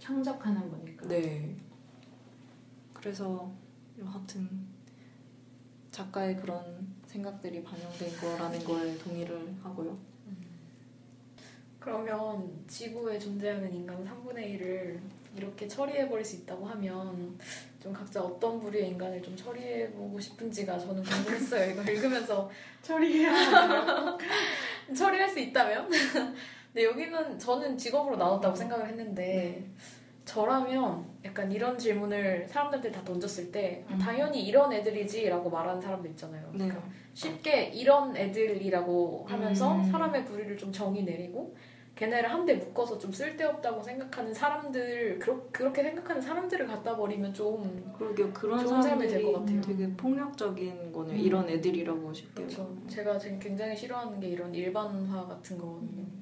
창작하는 거니까 네. 그래서 여하튼 작가의 그런 생각들이 반영된 거라는 거에 동의를 하고요. 그러면 지구에 존재하는 인간 3분의 1을 이렇게 처리해버릴 수 있다고 하면 좀 각자 어떤 부류의 인간을 좀 처리해보고 싶은지가 저는 궁금했어요. 이거 읽으면서 처리해야 처리할 수 있다면? 근데 여기는 저는 직업으로 나눴다고 생각을 했는데 네. 저라면 약간 이런 질문을 사람들한테 다 던졌을 때 아, 음. 당연히 이런 애들이지라고 말하는 사람도 있잖아요. 네. 그러니까 쉽게 이런 애들이라고 하면서 음. 사람의 부류를 좀 정의 내리고 걔네를 한데 묶어서 좀 쓸데없다고 생각하는 사람들 그렇, 그렇게 생각하는 사람들을 갖다 버리면 좀 그러게요. 그런 좋은 삶이 사람들이 될것 같아요. 되게 폭력적인 거네요. 음. 이런 애들이라고 쉽게. 그렇죠. 제가 지금 굉장히 싫어하는 게 이런 일반화 같은 거거든요. 음.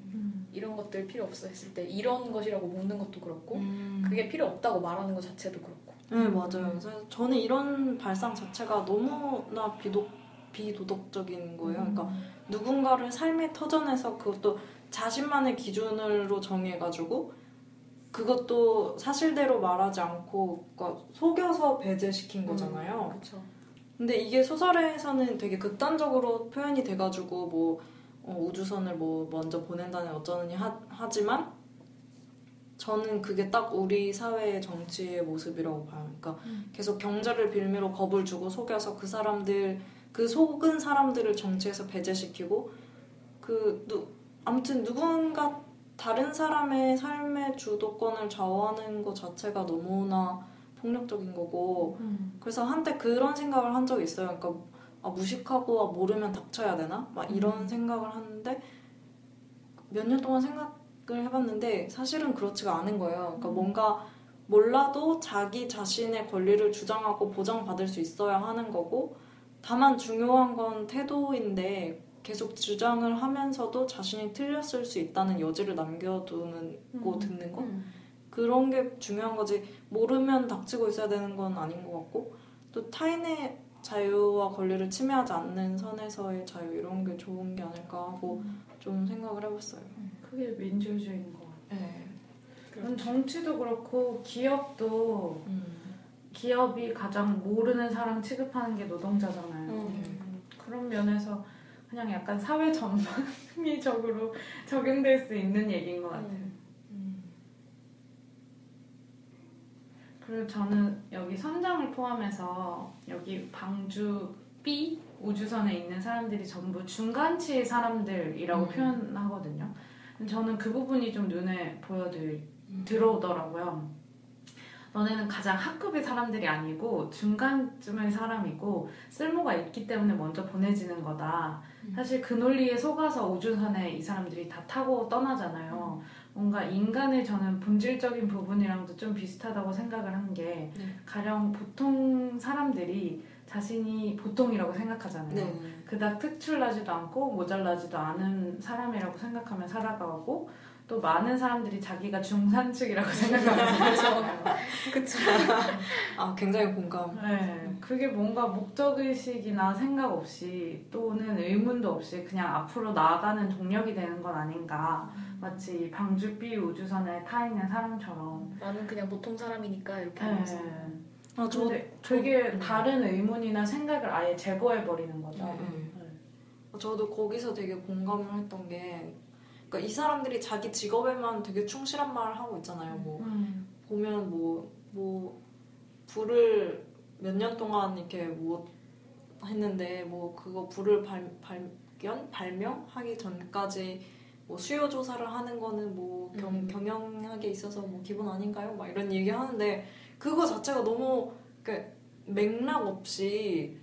이런 것들 필요 없어 했을 때 이런 것이라고 묶는 것도 그렇고 음. 그게 필요 없다고 말하는 것 자체도 그렇고 네 맞아요. 그래서 저는 이런 발상 자체가 너무나 비독 비도덕적인 거예요. 음. 그러니까 누군가를 삶의 터전에서 그것도 자신만의 기준으로 정해가지고 그것도 사실대로 말하지 않고 그러니까 속여서 배제시킨 거잖아요. 그렇죠. 근데 이게 소설에서는 되게 극단적으로 표현이 돼가지고 뭐 어, 우주선을 뭐 먼저 보낸다는 어쩌느니 하, 하지만 저는 그게 딱 우리 사회의 정치의 모습이라고 봐요. 그러니까 음. 계속 경제를 빌미로 겁을 주고 속여서 그 사람들 그 속은 사람들을 정치에서 배제시키고 그 누, 아무튼 누군가 다른 사람의 삶의 주도권을 좌우하는 것 자체가 너무나 폭력적인 거고 음. 그래서 한때 그런 생각을 한 적이 있어요. 그러니까 아, 무식하고 아, 모르면 닥쳐야 되나? 막 이런 생각을 하는데 몇 년 동안 생각을 해봤는데 사실은 그렇지가 않은 거예요. 그러니까 뭔가 몰라도 자기 자신의 권리를 주장하고 보장받을 수 있어야 하는 거고 다만 중요한 건 태도인데 계속 주장을 하면서도 자신이 틀렸을 수 있다는 여지를 남겨두는 고 음. 듣는 거 음. 그런 게 중요한 거지 모르면 닥치고 있어야 되는 건 아닌 것 같고 또 타인의 자유와 권리를 침해하지 않는 선에서의 자유 이런 게 좋은 게 아닐까 하고 좀 생각을 해봤어요. 그게 민주주의인 것 같아요. 네. 그럼 정치도 그렇고 기업도 음. 기업이 가장 모르는 사람 취급하는 게 노동자잖아요. 음. 그런 면에서 그냥 약간 사회 전방위적으로 적용될 수 있는 얘기인 것 같아요. 음. 그리고 저는 여기 선장을 포함해서 여기 방주 B 우주선에 있는 사람들이 전부 중간치 사람들이라고 음. 표현하거든요. 저는 그 부분이 좀 눈에 보여들 음. 들어오더라고요. 너네는 가장 하급의 사람들이 아니고 중간쯤의 사람이고 쓸모가 있기 때문에 먼저 보내지는 거다. 음. 사실 그 논리에 속아서 우주선에 이 사람들이 다 타고 떠나잖아요. 뭔가 인간의 저는 본질적인 부분이랑도 좀 비슷하다고 생각을 한게 네. 가령 보통 사람들이 자신이 보통이라고 생각하잖아요. 네. 그닥 특출나지도 않고 모자라지도 않은 사람이라고 생각하면 살아가고 또 많은 사람들이 자기가 중산층이라고 생각하면서 살아가요. 그쵸. 아 굉장히 공감. 네, 그게 뭔가 목적의식이나 생각 없이 또는 의문도 없이 그냥 앞으로 나아가는 동력이 되는 건 아닌가. 마치 이 방주비 우주선에 타 있는 사람처럼. 나는 그냥 보통 사람이니까 이렇게 하면서 네. 아, 저, 근데 그게 저- 다른 의문이나 생각을 아예 제거해버리는 거죠. 네, 네. 네. 저도 거기서 되게 공감을 했던 게 그러니까 이 사람들이 자기 직업에만 되게 충실한 말을 하고 있잖아요. 뭐 음. 보면 뭐, 뭐, 불을 몇 년 동안 이렇게 뭐 했는데, 뭐, 그거 불을 발, 발견? 발명하기 전까지 뭐 수요 조사를 하는 거는 뭐 경, 음. 경영학에 있어서 뭐 기본 아닌가요? 막 이런 얘기 하는데, 그거 자체가 너무 그 맥락 없이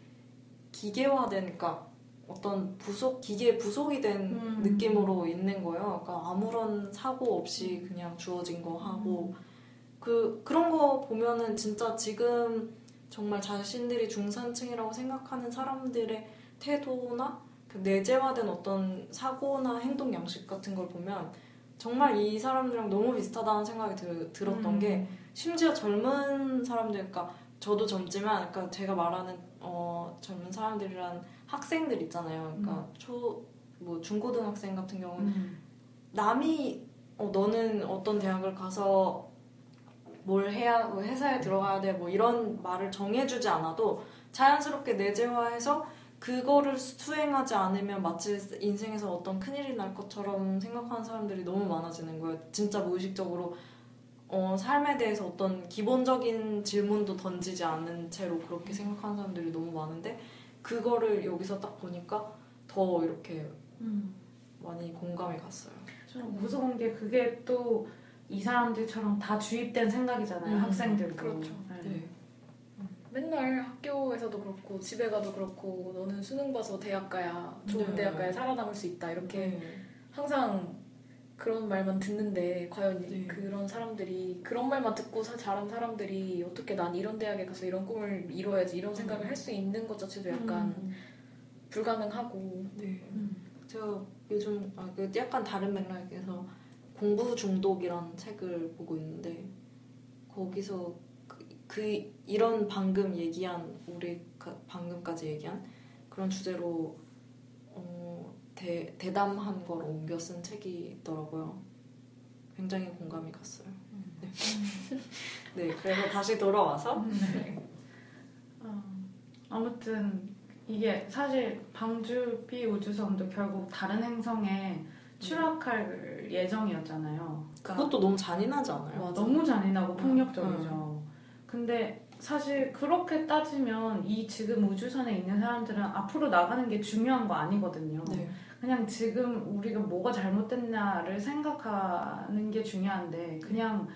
기계화되니까 어떤 부속, 기계에 부속이 된 음. 느낌으로 있는 거예요. 그러니까 아무런 사고 없이 그냥 주어진 거 하고, 그 그런 거 보면은 진짜 지금 정말 자신들이 중산층이라고 생각하는 사람들의 태도나 그 내재화된 어떤 사고나 행동 양식 같은 걸 보면 정말 이 사람들이랑 너무 비슷하다는 생각이 들, 들었던 음. 게 심지어 젊은 사람들, 그러니까 저도 젊지만, 그러니까 제가 말하는 어, 젊은 사람들이란 학생들 있잖아요. 그러니까 초, 뭐 중고등학생 같은 경우는 음. 남이 어, 너는 어떤 대학을 가서 뭘 해야 뭐 회사에 들어가야 돼 뭐 이런 말을 정해주지 않아도 자연스럽게 내재화해서 그거를 수행하지 않으면 마치 인생에서 어떤 큰일이 날 것처럼 생각하는 사람들이 너무 많아지는 거예요. 진짜 무의식적으로 어, 삶에 대해서 어떤 기본적인 질문도 던지지 않는 채로 그렇게 생각하는 사람들이 너무 많은데 그거를 여기서 딱 보니까 더 이렇게 음. 많이 공감이 갔어요. 좀 무서운 게 그게 또 이 사람들처럼 다 주입된 생각이잖아요. 음, 학생들도. 그렇죠. 네. 맨날 학교에서도 그렇고 집에 가도 그렇고 너는 수능 봐서 대학 가야 좋은 네. 대학 가야 살아남을 수 있다 이렇게 네. 항상 그런 말만 듣는데 과연 네. 그런 사람들이 그런 말만 듣고 사- 자란 사람들이 어떻게 난 이런 대학에 가서 이런 꿈을 이뤄야지 이런 생각을 할수 있는 것 자체도 약간 음. 불가능하고 네. 음. 제가 요즘 아, 그 약간 다른 맥락에서 공부 중독이라는 책을 보고 있는데 거기서 그, 그 이런 방금 얘기한 우리 가- 방금까지 얘기한 그런 주제로 어, 대, 대담한 걸 옮겨 쓴 책이 있더라고요. 굉장히 공감이 갔어요. 네. 네, 그래서 다시 돌아와서 네. 어, 아무튼 이게 사실 방주 B 우주선도 결국 다른 행성에 추락할 예정이었잖아요. 그러니까 그것도 너무 잔인하지 않아요? 맞아. 너무 잔인하고 음, 폭력적이죠. 근데 사실 그렇게 따지면 이 지금 우주선에 있는 사람들은 앞으로 나가는 게 중요한 거 아니거든요. 네. 그냥 지금 우리가 뭐가 잘못됐냐를 생각하는 게 중요한데 그냥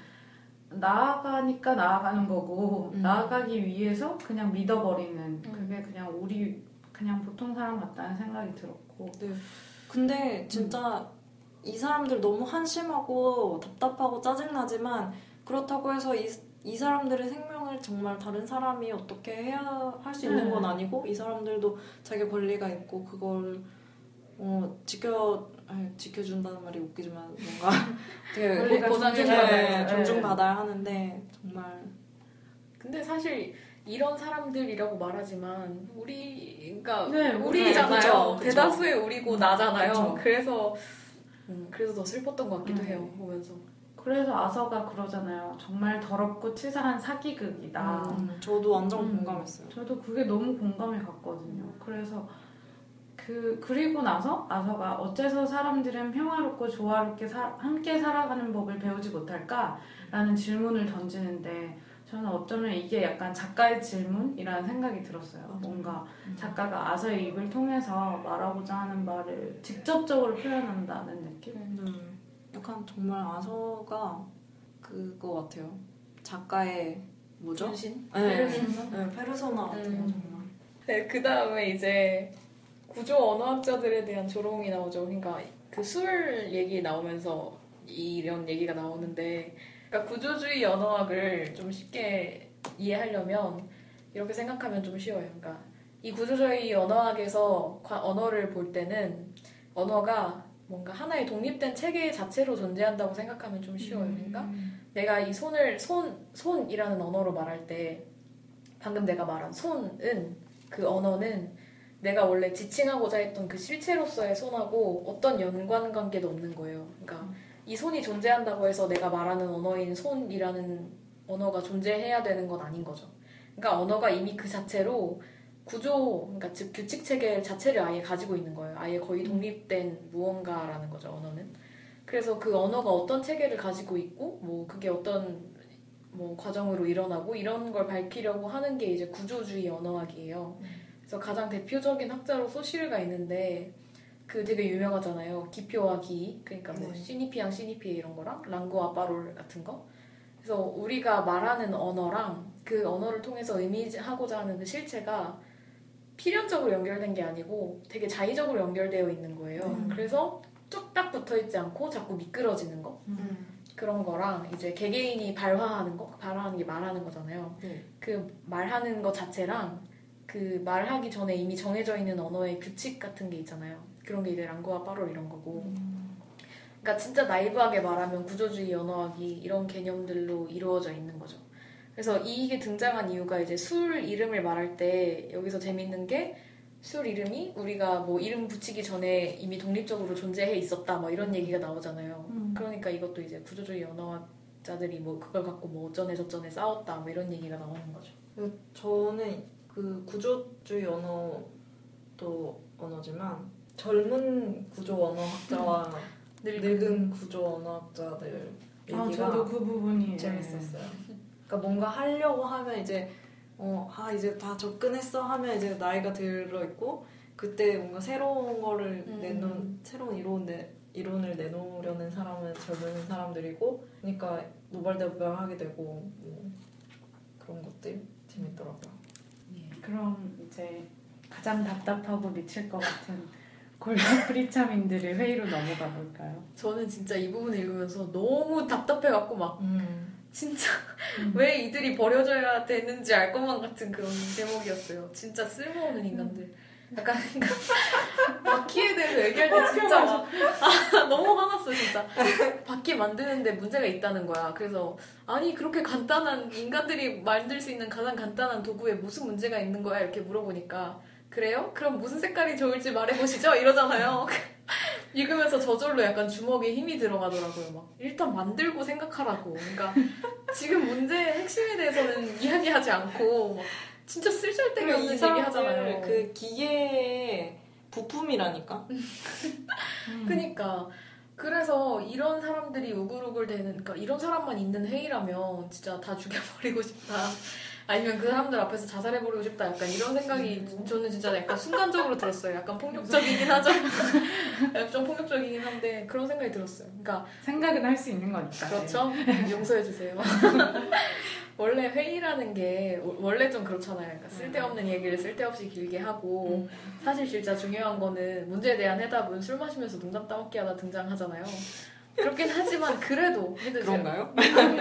나아가니까 나아가는 거고 음. 나아가기 위해서 그냥 믿어버리는 그게 그냥 우리 그냥 보통 사람 같다는 생각이 들었고 근데 진짜 이 사람들 너무 한심하고 답답하고 짜증나지만 그렇다고 해서 이, 이 사람들의 생명을 정말 다른 사람이 어떻게 해야 할 수 있는 네. 건 아니고 이 사람들도 자기 권리가 있고 그걸 어, 지켜 아니, 지켜준다는 말이 웃기지만 뭔가 되게 보장을 네, 존중받아야 존중받아야 하는데 정말 근데 사실 이런 사람들이라고 말하지만 우리 그러니까 네, 우리잖아요. 네, 그쵸, 그쵸. 대다수의 우리고 나잖아요. 그쵸. 그래서 음, 그래서 더 슬펐던 것 같기도 음. 해요. 보면서. 그래서 아서가 그러잖아요. 정말 더럽고 치사한 사기극이다. 음, 저도 완전 음. 공감했어요. 저도 그게 너무 공감이 갔거든요. 그래서 그 그리고 나서 아서가 어째서 사람들은 평화롭고 조화롭게 사- 함께 살아가는 법을 배우지 못할까라는 질문을 던지는데 저는 어쩌면 이게 약간 작가의 질문이라는 생각이 들었어요. 맞아요. 뭔가 음. 작가가 아서의 입을 통해서 말하고자 하는 말을 직접적으로 표현한다는 느낌. 네. 약간 정말 아서가 그거 같아요. 작가의 뭐죠? 분신? 네, 페르소나? 네, 페르소나 같아요 음. 정말. 네, 그 다음에 이제 구조 언어학자들에 대한 조롱이 나오죠. 그러니까 그 술 얘기 나오면서 이런 얘기가 나오는데, 그러니까 구조주의 언어학을 좀 쉽게 이해하려면 이렇게 생각하면 좀 쉬워요. 그러니까 이 구조주의 언어학에서 과- 언어를 볼 때는 언어가 뭔가 하나의 독립된 체계 자체로 존재한다고 생각하면 좀 쉬워요. 그러니까 내가 이 손을 손 손이라는 언어로 말할 때 방금 내가 말한 손은 그 언어는 내가 원래 지칭하고자 했던 그 실체로서의 손하고 어떤 연관 관계도 없는 거예요. 그러니까 이 손이 존재한다고 해서 내가 말하는 언어인 손이라는 언어가 존재해야 되는 건 아닌 거죠. 그러니까 언어가 이미 그 자체로 구조, 그러니까 즉 규칙 체계 자체를 아예 가지고 있는 거예요. 아예 거의 독립된 무언가라는 거죠. 언어는. 그래서 그 언어가 어떤 체계를 가지고 있고, 뭐 그게 어떤 뭐 과정으로 일어나고 이런 걸 밝히려고 하는 게 이제 구조주의 언어학이에요. 그래서 가장 대표적인 학자로 소시르가 있는데 그 되게 유명하잖아요. 기표와 기, 그러니까 뭐 네. 시니피앙, 시니피에 이런 거랑 랑고와 빠롤 같은 거. 그래서 우리가 말하는 언어랑 그 언어를 통해서 의미하고자 하는 그 실체가 필연적으로 연결된 게 아니고 되게 자의적으로 연결되어 있는 거예요. 음. 그래서 쭉딱 붙어 있지 않고 자꾸 미끄러지는 거. 음. 그런 거랑 이제 개개인이 발화하는 거, 발화하는 게 말하는 거잖아요. 네. 그 말하는 거 자체랑 그 말하기 전에 이미 정해져 있는 언어의 규칙 같은 게 있잖아요. 그런 게 이제 랑고와 빠롤 이런 거고. 그러니까 진짜 나이브하게 말하면 구조주의 언어학이 이런 개념들로 이루어져 있는 거죠. 그래서 이게 등장한 이유가 이제 술 이름을 말할 때 여기서 재밌는 게 술 이름이 우리가 뭐 이름 붙이기 전에 이미 독립적으로 존재해 있었다 뭐 이런 얘기가 나오잖아요. 음. 그러니까 이것도 이제 구조주의 언어학자들이 뭐 그걸 갖고 뭐 어쩌네 저쩌네 싸웠다 뭐 이런 얘기가 나오는 거죠. 그 저는 그 구조주의 언어도 언어지만 젊은 구조 언어학자와 늙은 구조 언어학자들 얘기가 아, 저도 그 부분이 재밌었어요. 그러니까 뭔가 하려고 하면 이제 어, 아 이제 다 접근했어 하면 이제 나이가 들어 있고 그때 뭔가 새로운 거를 음. 내놓 새로운 이론을 내, 이론을 내놓으려는 사람은 젊은 사람들이고 그러니까 노발대발하게 되고 뭐 그런 것들 재밌더라고요. 예, 그럼 이제 가장 답답하고 미칠 것 같은 골프 프리차민들의 회의로 넘어가 볼까요? 저는 진짜 이 부분 읽으면서 너무 답답해갖고 막 진짜 왜 이들이 버려져야 되는지 알 것만 같은 그런 제목이었어요. 진짜 쓸모없는 인간들. 약간 바퀴에 대해서 얘기할 때 진짜 막 아, 너무 화났어 진짜. 바퀴 만드는데 문제가 있다는 거야. 그래서 아니 그렇게 간단한 인간들이 만들 수 있는 가장 간단한 도구에 무슨 문제가 있는 거야 이렇게 물어보니까 그래요? 그럼 무슨 색깔이 좋을지 말해보시죠 이러잖아요. 읽으면서 저절로 약간 주먹에 힘이 들어가더라고요. 막 일단 만들고 생각하라고. 그러니까 지금 문제의 핵심에 대해서는 이야기하지 않고 막 진짜 그리고 없는 이 얘기 사람들 하잖아요. 그 기계의 부품이라니까. 음. 그니까 그래서 이런 사람들이 우글우글 되는 그러니까 이런 사람만 있는 회의라면 진짜 다 죽여버리고 싶다. 아니면 그 사람들 앞에서 자살해버리고 싶다. 약간 이런 생각이 저는 진짜 약간 순간적으로 들었어요. 약간 폭력적이긴 하죠. 좀 폭력적이긴 한데 그런 생각이 들었어요. 그러니까 생각은 할 수 있는 거니까. 그렇죠. 용서해 주세요. 원래 회의라는 게 원래 좀 그렇잖아요. 그러니까 쓸데없는 얘기를 쓸데없이 길게 하고 사실 진짜 중요한 거는 문제에 대한 해답은 술 마시면서 농담 따먹기 하다 등장하잖아요. 그렇긴 하지만 그래도 해도 그런가요?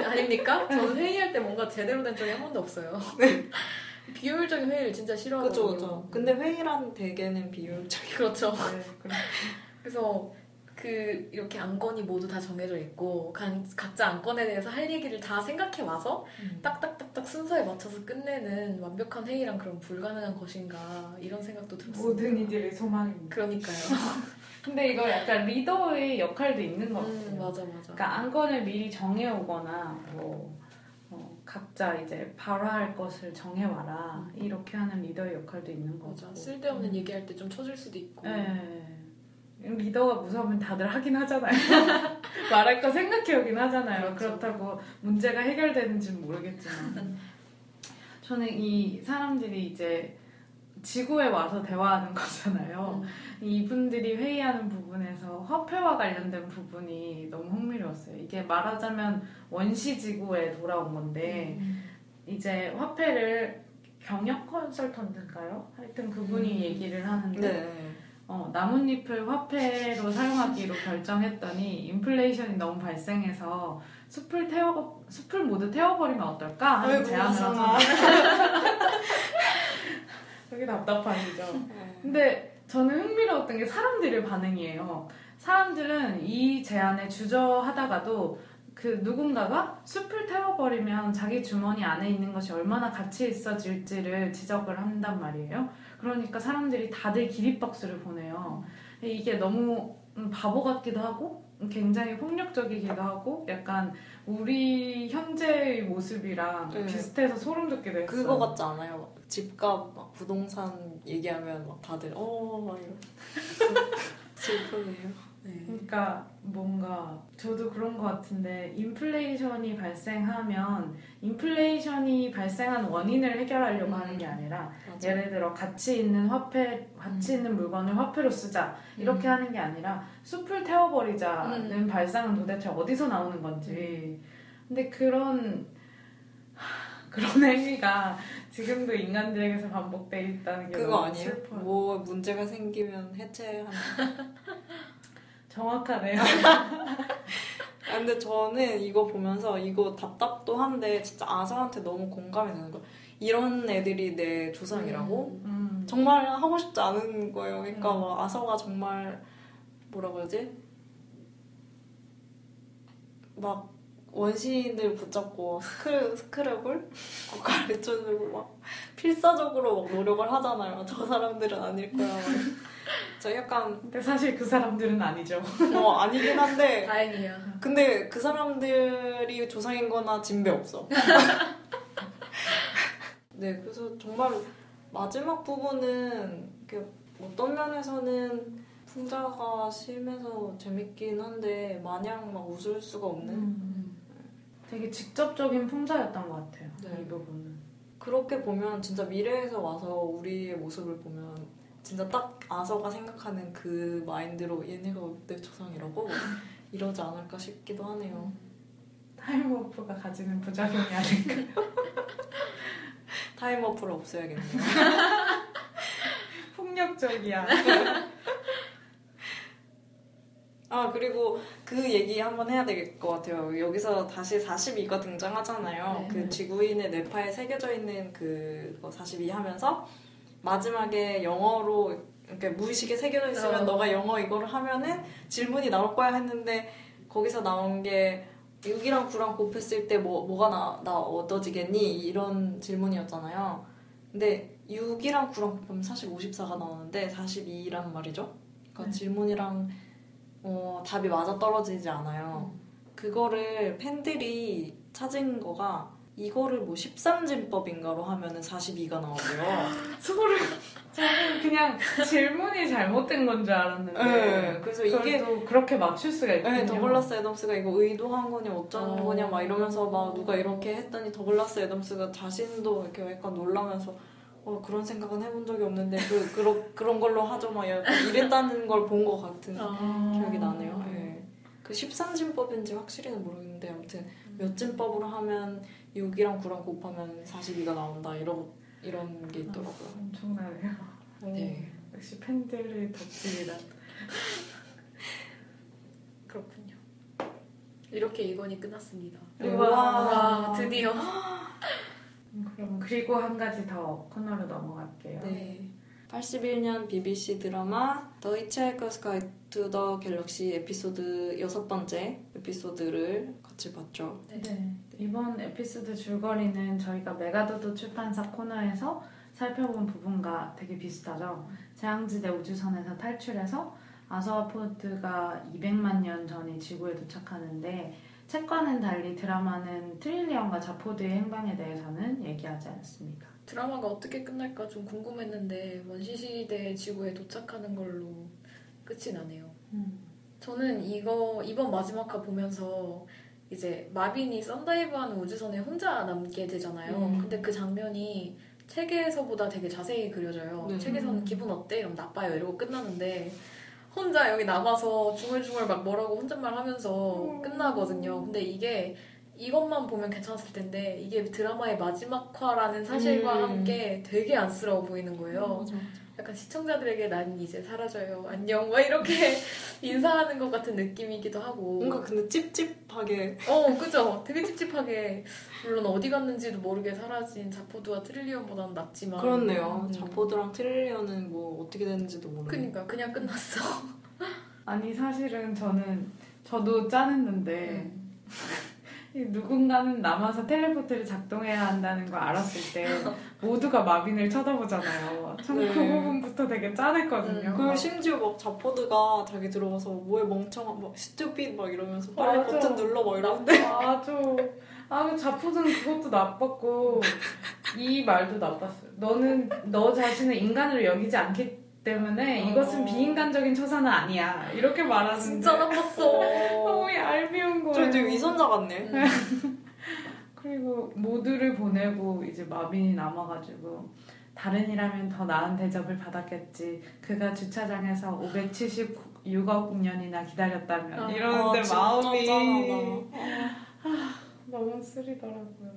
아닙니까? 저는 회의할 때 뭔가 제대로 된 적이 한 번도 없어요. 비효율적인 회의를 진짜 그렇죠, 싫어하거든요. 그렇죠. 근데 회의란 대개는 비효율적이. 그렇죠. 네, 그럼 그래서 그 이렇게 안건이 모두 다 정해져 있고 간- 각자 안건에 대해서 할 얘기를 다 생각해 와서 딱딱딱딱 순서에 맞춰서 끝내는 완벽한 회의란 그럼 불가능한 것인가 이런 생각도 들었어요. 모든 이들의 소망입니다. 그러니까요. 근데 이거 약간 리더의 역할도 있는 것 같아요. 음, 맞아 맞아. 그러니까 안건을 미리 정해오거나 뭐 어, 각자 이제 발화할 것을 정해와라 이렇게 하는 리더의 역할도 있는. 맞아. 쓸데없는 얘기할 때좀 쳐줄 수도 있고. 네. 리더가 무서우면 다들 하긴 하잖아요. 말할 거 생각해 오긴 하잖아요. 그렇죠. 그렇다고 문제가 해결되는지는 모르겠지만. 저는 이 사람들이 이제 지구에 와서 대화하는 거잖아요. 음. 이분들이 회의하는 부분에서 화폐와 관련된 부분이 너무 흥미로웠어요. 이게 말하자면 원시 지구에 돌아온 건데, 음. 이제 화폐를 경영 컨설턴트인가요? 하여튼 그분이 음. 얘기를 하는데, 네. 어, 나뭇잎을 화폐로 사용하기로 결정했더니 인플레이션이 너무 발생해서 숲을 태워 숲을 모두 태워버리면 어떨까 하는 제안을. 하잖아요. 되게 답답하시죠. 네. 근데 저는 흥미로웠던 게 사람들의 반응이에요. 사람들은 이 제안에 주저하다가도 그 누군가가 숲을 태워버리면 자기 주머니 안에 있는 것이 얼마나 가치 있어질지를 지적을 한단 말이에요. 그러니까 사람들이 다들 기립박수를 보내요. 이게 너무 음, 바보 같기도 하고 굉장히 폭력적이기도 하고 약간 우리 현재의 모습이랑 네. 비슷해서 소름 돋기도 했어요. 그거 같지 않아요? 막 집값, 막 부동산 얘기하면 막 다들 어, 막 이러. 슬프네요. 네. 그러니까 뭔가 저도 그런 것 같은데 인플레이션이 발생하면 인플레이션이 발생한 원인을 해결하려고 음. 하는 게 아니라 맞아. 예를 들어 가치 있는 화폐 가치 있는 물건을 화폐로 쓰자 이렇게 하는 게 아니라 숲을 태워버리자는 음. 발상은 도대체 어디서 나오는 건지 근데 그런 하, 그런 행위가 지금도 인간들에게서 반복돼 있다는 게 그거 아니에요? 슬퍼요. 뭐 문제가 생기면 해체하는. 정확하네요. 아, 근데 저는 이거 보면서 이거 답답도 한데 진짜 아서한테 너무 공감이 되는 거예요. 이런 애들이 내 조상이라고? 음. 정말 하고 싶지 않은 거예요. 그러니까 음. 막 아서가 정말 뭐라 그러지? 막 원시인들 붙잡고 스크래, 스크랩을 가르쳐주고 막 필사적으로 막 노력을 하잖아요. 저 사람들은 아닐 거야. 막. 저 약간 근데 사실 그 사람들은 아니죠. 어, 아니긴 한데 다행이야. 근데 그 사람들이 조상인 거나 진배 없어. 네, 그래서 정말 마지막 부분은 이렇게 어떤 면에서는 풍자가 심해서 재밌긴 한데 마냥 막 웃을 수가 없는 음. 되게 직접적인 풍자였던 것 같아요. 네. 이 부분은. 그렇게 보면 진짜 미래에서 와서 우리의 모습을 보면 진짜 딱 아서가 생각하는 그 마인드로 얘네가 내 조상이라고 이러지 않을까 싶기도 하네요. time warp가 가지는 부작용이 아닐까. time warp를 없애야겠네요. 폭력적이야. 아 그리고 그 얘기 한번 해야 될 것 같아요. 여기서 다시 42가 등장하잖아요. 네. 그 지구인의 뇌파에 새겨져 있는 그거 42 하면서 마지막에 영어로 이렇게 무의식에 새겨져 있으면 어. 너가 영어 이거를 하면은 질문이 나올 거야 했는데 거기서 나온 게 6이랑 9랑 곱했을 때 뭐, 뭐가 나, 나 얻어지겠니? 이런 질문이었잖아요. 근데 6이랑 9랑 곱하면 사실 54가 나오는데 42란 말이죠. 그러니까 네. 질문이랑 어, 답이 맞아 떨어지지 않아요. 그거를 팬들이 찾은 거가 이거를 뭐 13진법인가로 하면은 42가 나오고요. 소를 저는 그냥 질문이 잘못된 건 줄 알았는데. 네, 그래서 이게 또 그렇게 맞출 수가 있군요. 네, 더글라스 애덤스가 이거 의도한 거냐 어쩌는 어. 거냐 막 이러면서 막 누가 이렇게 했더니 더글라스 애덤스가 자신도 이렇게 약간 놀라면서 어, 그런 생각은 해본 적이 없는데 그 그런 그런 걸로 하죠 막 이랬다는 걸 본 것 같은 아. 기억이 나네요. 예. 그 13진법인지 확실히는 모르겠는데 아무튼 몇 진법으로 하면 6이랑 9랑 곱하면 42가 나온다 이런 이런 게 있더라고요. 엄청나네요. 네. 역시 팬들의 덕질이라. 그렇군요. 이렇게 이건이 끝났습니다. 우와. 와 드디어. 음, 그럼 그리고 한 가지 더 코너로 넘어갈게요. 네. 81년 BBC 드라마 The Hitchhiker's Guide to the Galaxy 에피소드 여섯 번째 에피소드를 같이 봤죠. 네. 이번 에피소드 줄거리는 저희가 메가도도 출판사 코너에서 살펴본 부분과 되게 비슷하죠. 재앙지대 우주선에서 탈출해서 아서포드가 200만 년 전에 지구에 도착하는데 책과는 달리 드라마는 트릴리언과 자포드의 행방에 대해서는 얘기하지 않습니다. 드라마가 어떻게 끝날까 좀 궁금했는데 원시시대 지구에 도착하는 걸로 끝이 나네요. 저는 이거 이번 마지막 화 보면서 이제 마빈이 썬다이브하는 우주선에 혼자 남게 되잖아요. 음. 근데 그 장면이 책에서보다 되게 자세히 그려져요. 네. 책에서는 기분 어때? 이러면 나빠요. 이러고 끝나는데 혼자 여기 남아서 중얼중얼 막 뭐라고 혼잣말 하면서 음. 끝나거든요. 근데 이게 이것만 보면 괜찮았을 텐데 이게 드라마의 마지막 화라는 사실과 음. 함께 되게 안쓰러워 보이는 거예요. 약간 시청자들에게 난 이제 사라져요. 안녕. 막 이렇게 인사하는 것 같은 느낌이기도 하고. 뭔가 근데 찝찝하게 어, 그죠? 되게 찝찝하게. 물론 어디 갔는지도 모르게 사라진 자포드와 트릴리언보다는 낫지만. 그렇네요. 음. 자포드랑 트릴리언은 뭐 어떻게 됐는지도 모르고. 그니까, 그냥 끝났어. 아니 사실은 저는 저도 짠했는데 이 누군가는 남아서 텔레포트를 작동해야 한다는 걸 알았을 때 모두가 마빈을 쳐다보잖아요. 전그 네. 부분부터 되게 짠했거든요. 음, 그리고 심지어 막 자포드가 자기 들어가서 뭐에 멍청한 막 스튜핏 막 이러면서 빨리 맞아. 버튼 눌러 막 이러는데 맞아. 아, 그 자포드는 그것도 나빴고 이 말도 나빴어요. 너는 너 자신을 인간으로 여기지 않기 때문에 어. 이것은 비인간적인 처사는 아니야. 이렇게 말하는데 진짜 나빴어. 너무 얄미운 거예요. 저 되게 위선자 같네. 그리고 모두를 보내고 이제 마빈이 남아가지고 다른 이라면 더 나은 대접을 받았겠지. 그가 주차장에서 576억 년이나 기다렸다면 어. 이러는데 아, 마음이 짠하다. 너무 쓰리더라고요.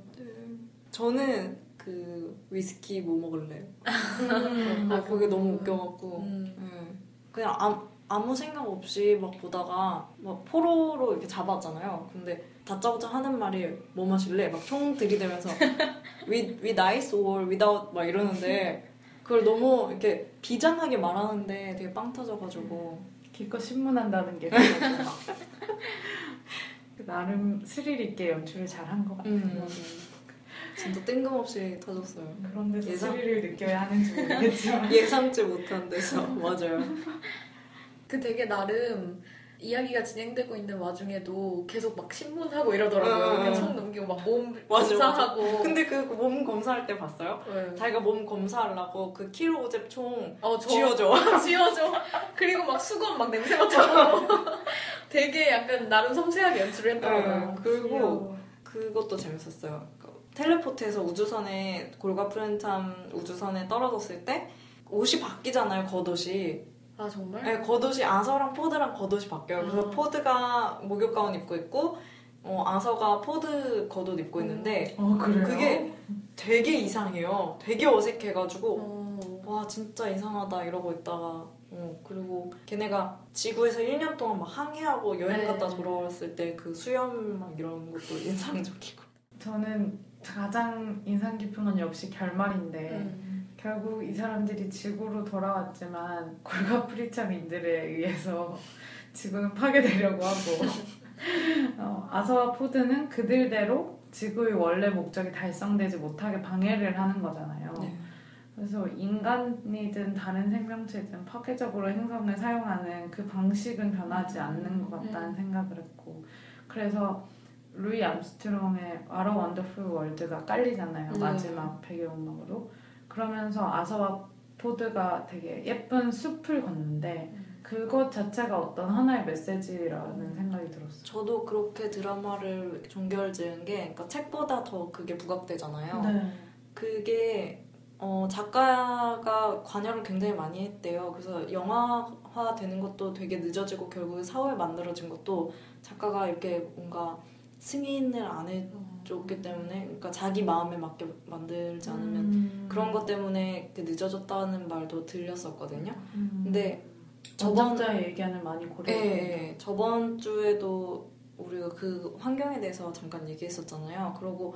저는 그 위스키 뭐 먹을래요. 음. 아 그게 너무 웃겨갖고 음. 예. 그냥 아무, 아무 생각 없이 막 보다가 막 포로로 이렇게 잡았잖아요. 근데 다짜고짜 하는 말이 뭐 마실래? 막 총 들이대면서 with, with ice or without 막 이러는데 그걸 너무 이렇게 비장하게 말하는데 되게 빵 터져가지고 기껏 신문한다는 게. 그 나름 스릴 있게 연출을 잘 한 것 같아요. 음. 진짜 뜬금없이 터졌어요. 그런 데서 예상- 스릴을 느껴야 하는지 모르겠지만 예상치 못한 데서 맞아요. 그 되게 나름 이야기가 진행되고 있는 와중에도 계속 막 신문하고 이러더라고요. 응, 그냥 응. 총 넘기고 막몸 맞아, 검사하고. 근데 그 몸 검사할 때 봤어요? 네. 자기가 몸 검사하려고 그 킬로 오잽 총 어, 저 쥐어줘. 쥐어줘. 그리고 막 수건 막 냄새 맡고. 되게 약간 나름 섬세하게 연출을 했더라고요. 네, 그리고. 그것도 재밌었어요. 그 텔레포트에서 우주선에 골가 프렌탐 우주선에 떨어졌을 때 옷이 바뀌잖아요, 겉옷이. 아 정말? 네, 겉옷이 아서랑 포드랑 겉옷이 바뀌어요. 그래서 아. 포드가 목욕 가운 입고 있고, 어, 아서가 포드 겉옷 입고 있는데, 어 그래요? 그게 되게 이상해요. 되게 어색해가지고, 어. 와, 진짜 이상하다 이러고 있다가, 어, 그리고 걔네가 지구에서 1년 동안 막 항해하고 여행 네. 갔다 돌아왔을 때 그 수염 막 이런 것도 인상적이고. 저는 가장 인상 깊은 건 역시 결말인데 음. 결국 이 사람들이 지구로 돌아왔지만 골가프리차민들에 의해서 지구는 파괴되려고 하고 어, 아서와 포드는 그들대로 지구의 원래 목적이 달성되지 못하게 방해를 하는 거잖아요. 네. 그래서 인간이든 다른 생명체든 파괴적으로 행성을 사용하는 그 방식은 변하지 않는 것 같다는 생각을 했고 그래서 루이 암스트롱의 What a Wonderful World가 깔리잖아요 네. 마지막 배경음악으로 그러면서 아서와 포드가 되게 예쁜 숲을 걷는데 그것 자체가 어떤 하나의 메시지라는 생각이 들었어요. 저도 그렇게 드라마를 종결 지은 게, 그러니까 책보다 더 그게 부각되잖아요. 네. 그게 어, 작가가 관여를 굉장히 많이 했대요. 그래서 영화화 되는 것도 되게 늦어지고 결국에 사후에 만들어진 것도 작가가 이렇게 뭔가 승인을 안 해 줬기 때문에, 그러니까 자기 마음에 맞게 만들지 않으면 음. 그런 것 때문에 늦어졌다는 말도 들렸었거든요. 음. 근데 저번 저작자의 의견을 많이 예, 고려해. 예. 저번 주에도 우리가 그 환경에 대해서 잠깐 얘기했었잖아요. 그러고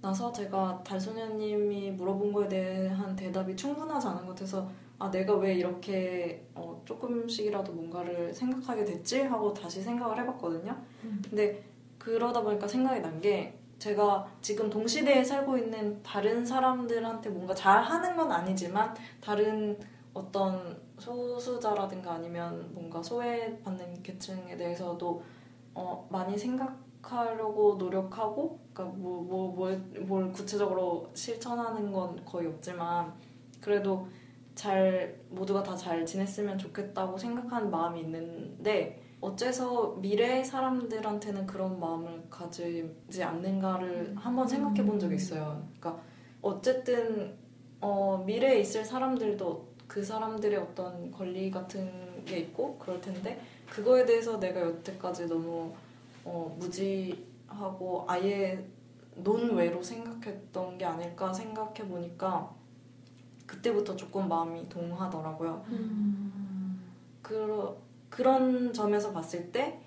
나서 제가 달소녀님이 물어본 거에 대한 대답이 충분하지 않은 것 같아서 아 내가 왜 이렇게 어, 조금씩이라도 뭔가를 생각하게 됐지 하고 다시 생각을 해봤거든요. 음. 근데 그러다 보니까 생각이 난 게 제가 지금 동시대에 살고 있는 다른 사람들한테 뭔가 잘하는 건 아니지만 다른 어떤 소수자라든가 아니면 뭔가 소외받는 계층에 대해서도 어, 많이 생각하려고 노력하고 그러니까 뭐, 뭐, 뭘, 뭘 구체적으로 실천하는 건 거의 없지만 그래도 잘 모두가 다 잘 지냈으면 좋겠다고 생각하는 마음이 있는데 어째서 미래의 사람들한테는 그런 마음을 가지지 않는가를 한번 생각해 본 적이 있어요. 그러니까 어쨌든 어, 미래에 있을 사람들도 그 사람들의 어떤 권리 같은 게 있고 그럴 텐데 그거에 대해서 내가 여태까지 너무 어, 무지하고 아예 논외로 생각했던 게 아닐까 생각해 보니까 그때부터 조금 마음이 동하더라고요. 음. 그, 그런 점에서 봤을 때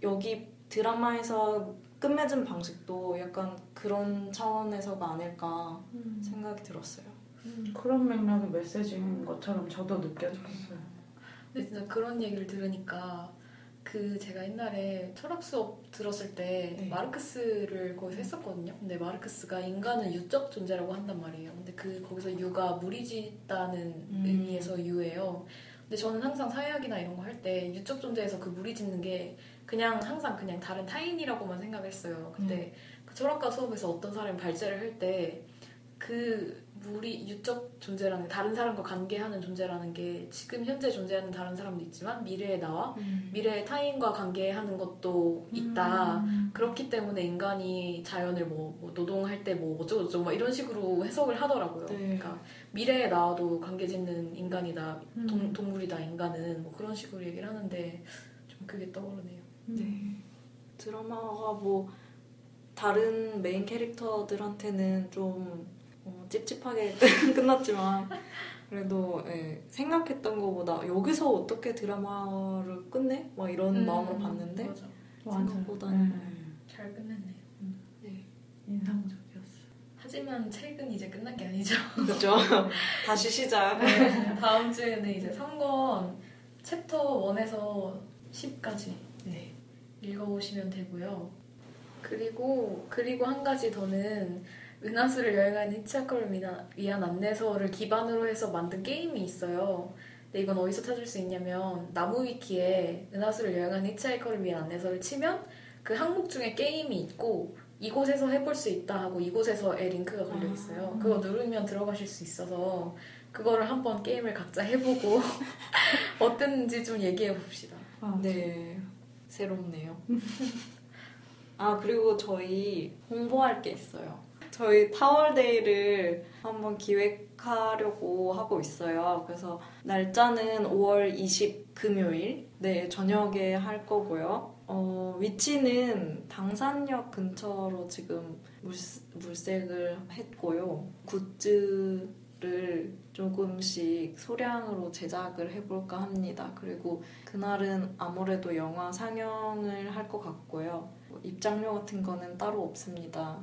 여기 드라마에서 끝맺은 방식도 약간 그런 차원에서가 아닐까 음. 생각이 들었어요. 음, 그런 맥락의 메시지인 것처럼 저도 느껴졌어요. 근데 진짜 그런 얘기를 들으니까 그 제가 옛날에 철학 수업 들었을 때 네. 마르크스를 거기서 했었거든요. 근데 마르크스가 인간은 유적 존재라고 한단 말이에요. 근데 그 거기서 유가 무리짓다는 음. 의미에서 유예요. 근데 저는 항상 사회학이나 이런 거 할 때 유적 존재에서 그 무리짓는 게 그냥 항상 그냥 다른 타인이라고만 생각했어요. 근데 그 철학과 수업에서 어떤 사람이 발제를 할 때 그 무리 유적 존재라는 게 다른 사람과 관계하는 존재라는 게 지금 현재 존재하는 다른 사람도 있지만 미래의 나와 미래의 타인과 관계하는 것도 있다. 음. 그렇기 때문에 인간이 자연을 뭐, 뭐 노동할 때 뭐 어쩌고 저쩌고 막 이런 식으로 해석을 하더라고요. 네. 그러니까 미래의 나와도 관계 짓는 인간이다, 음. 동, 동물이다, 인간은 뭐 그런 식으로 얘기를 하는데 좀 그게 떠오르네요. 네. 드라마가 뭐 다른 메인 캐릭터들한테는 좀 어, 찝찝하게 끝났지만 그래도 예, 생각했던 것보다 여기서 어떻게 드라마를 끝내? 막 이런 음, 마음으로 봤는데 맞아. 생각보다는 네. 잘 끝냈네요. 네. 인상적이었어요. 하지만 책은 이제 끝난 게 아니죠. 그렇죠. 다시 시작. 다음 주에는 이제 3권 챕터 1에서 10까지 네. 읽어보시면 되고요. 그리고 그리고 한 가지 더는 은하수를 여행하는 히치하이커를 위한, 안내서를 기반으로 해서 만든 게임이 있어요. 근데 이건 어디서 찾을 수 있냐면 나무위키에 은하수를 여행하는 히치하이커를 위한 안내서를 치면 그 항목 중에 게임이 있고 이곳에서 해볼 수 있다 하고 이곳에서의 링크가 걸려 있어요. 아. 그거 누르면 들어가실 수 있어서 그거를 한번 게임을 각자 해보고 어땠는지 좀 얘기해 봅시다. 아, 네. 새롭네요. 아, 그리고 저희 홍보할 게 있어요. 저희 타월데이를 한번 기획하려고 하고 있어요. 그래서 날짜는 5월 20 금요일 네 저녁에 할 거고요. 어, 위치는 당산역 근처로 지금 물, 물색을 했고요. 굿즈를 조금씩 소량으로 제작을 해볼까 합니다. 그리고 그날은 아무래도 영화 상영을 할 것 같고요. 뭐 입장료 같은 거는 따로 없습니다.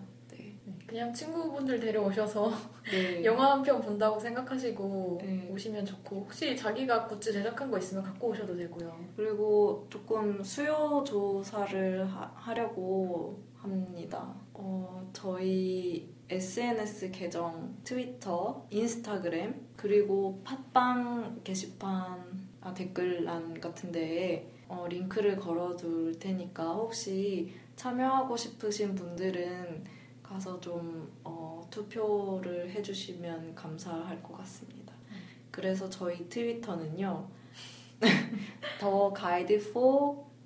네. 그냥 친구분들 데려오셔서 네. 영화 한 편 본다고 생각하시고 네. 오시면 좋고 혹시 자기가 굿즈 제작한 거 있으면 갖고 오셔도 되고요. 그리고 조금 수요 조사를 하, 려고 합니다. 어, 저희 SNS 계정, 트위터, 인스타그램, 그리고 팟빵 게시판, 아, 댓글란 같은 데에 어, 링크를 걸어둘 테니까 혹시 참여하고 싶으신 분들은 가서 좀 어, 투표를 해주시면 감사할 것 같습니다. 그래서 저희 트위터는요. 더 가이드 4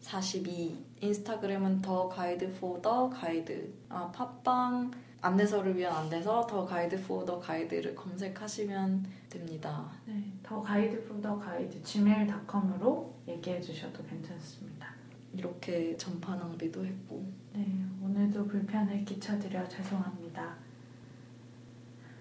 42 인스타그램은 더 가이드 4 더 가이드 아 팟빵 안내서를 위한 안내서 더 가이드 4 더 가이드를 검색하시면 됩니다. 네, 더 가이드 푸더 가이드 gmail.com으로 얘기해 주셔도 괜찮습니다. 이렇게 전파 낭비도 했고 네, 오늘도 불편을 끼쳐드려 죄송합니다.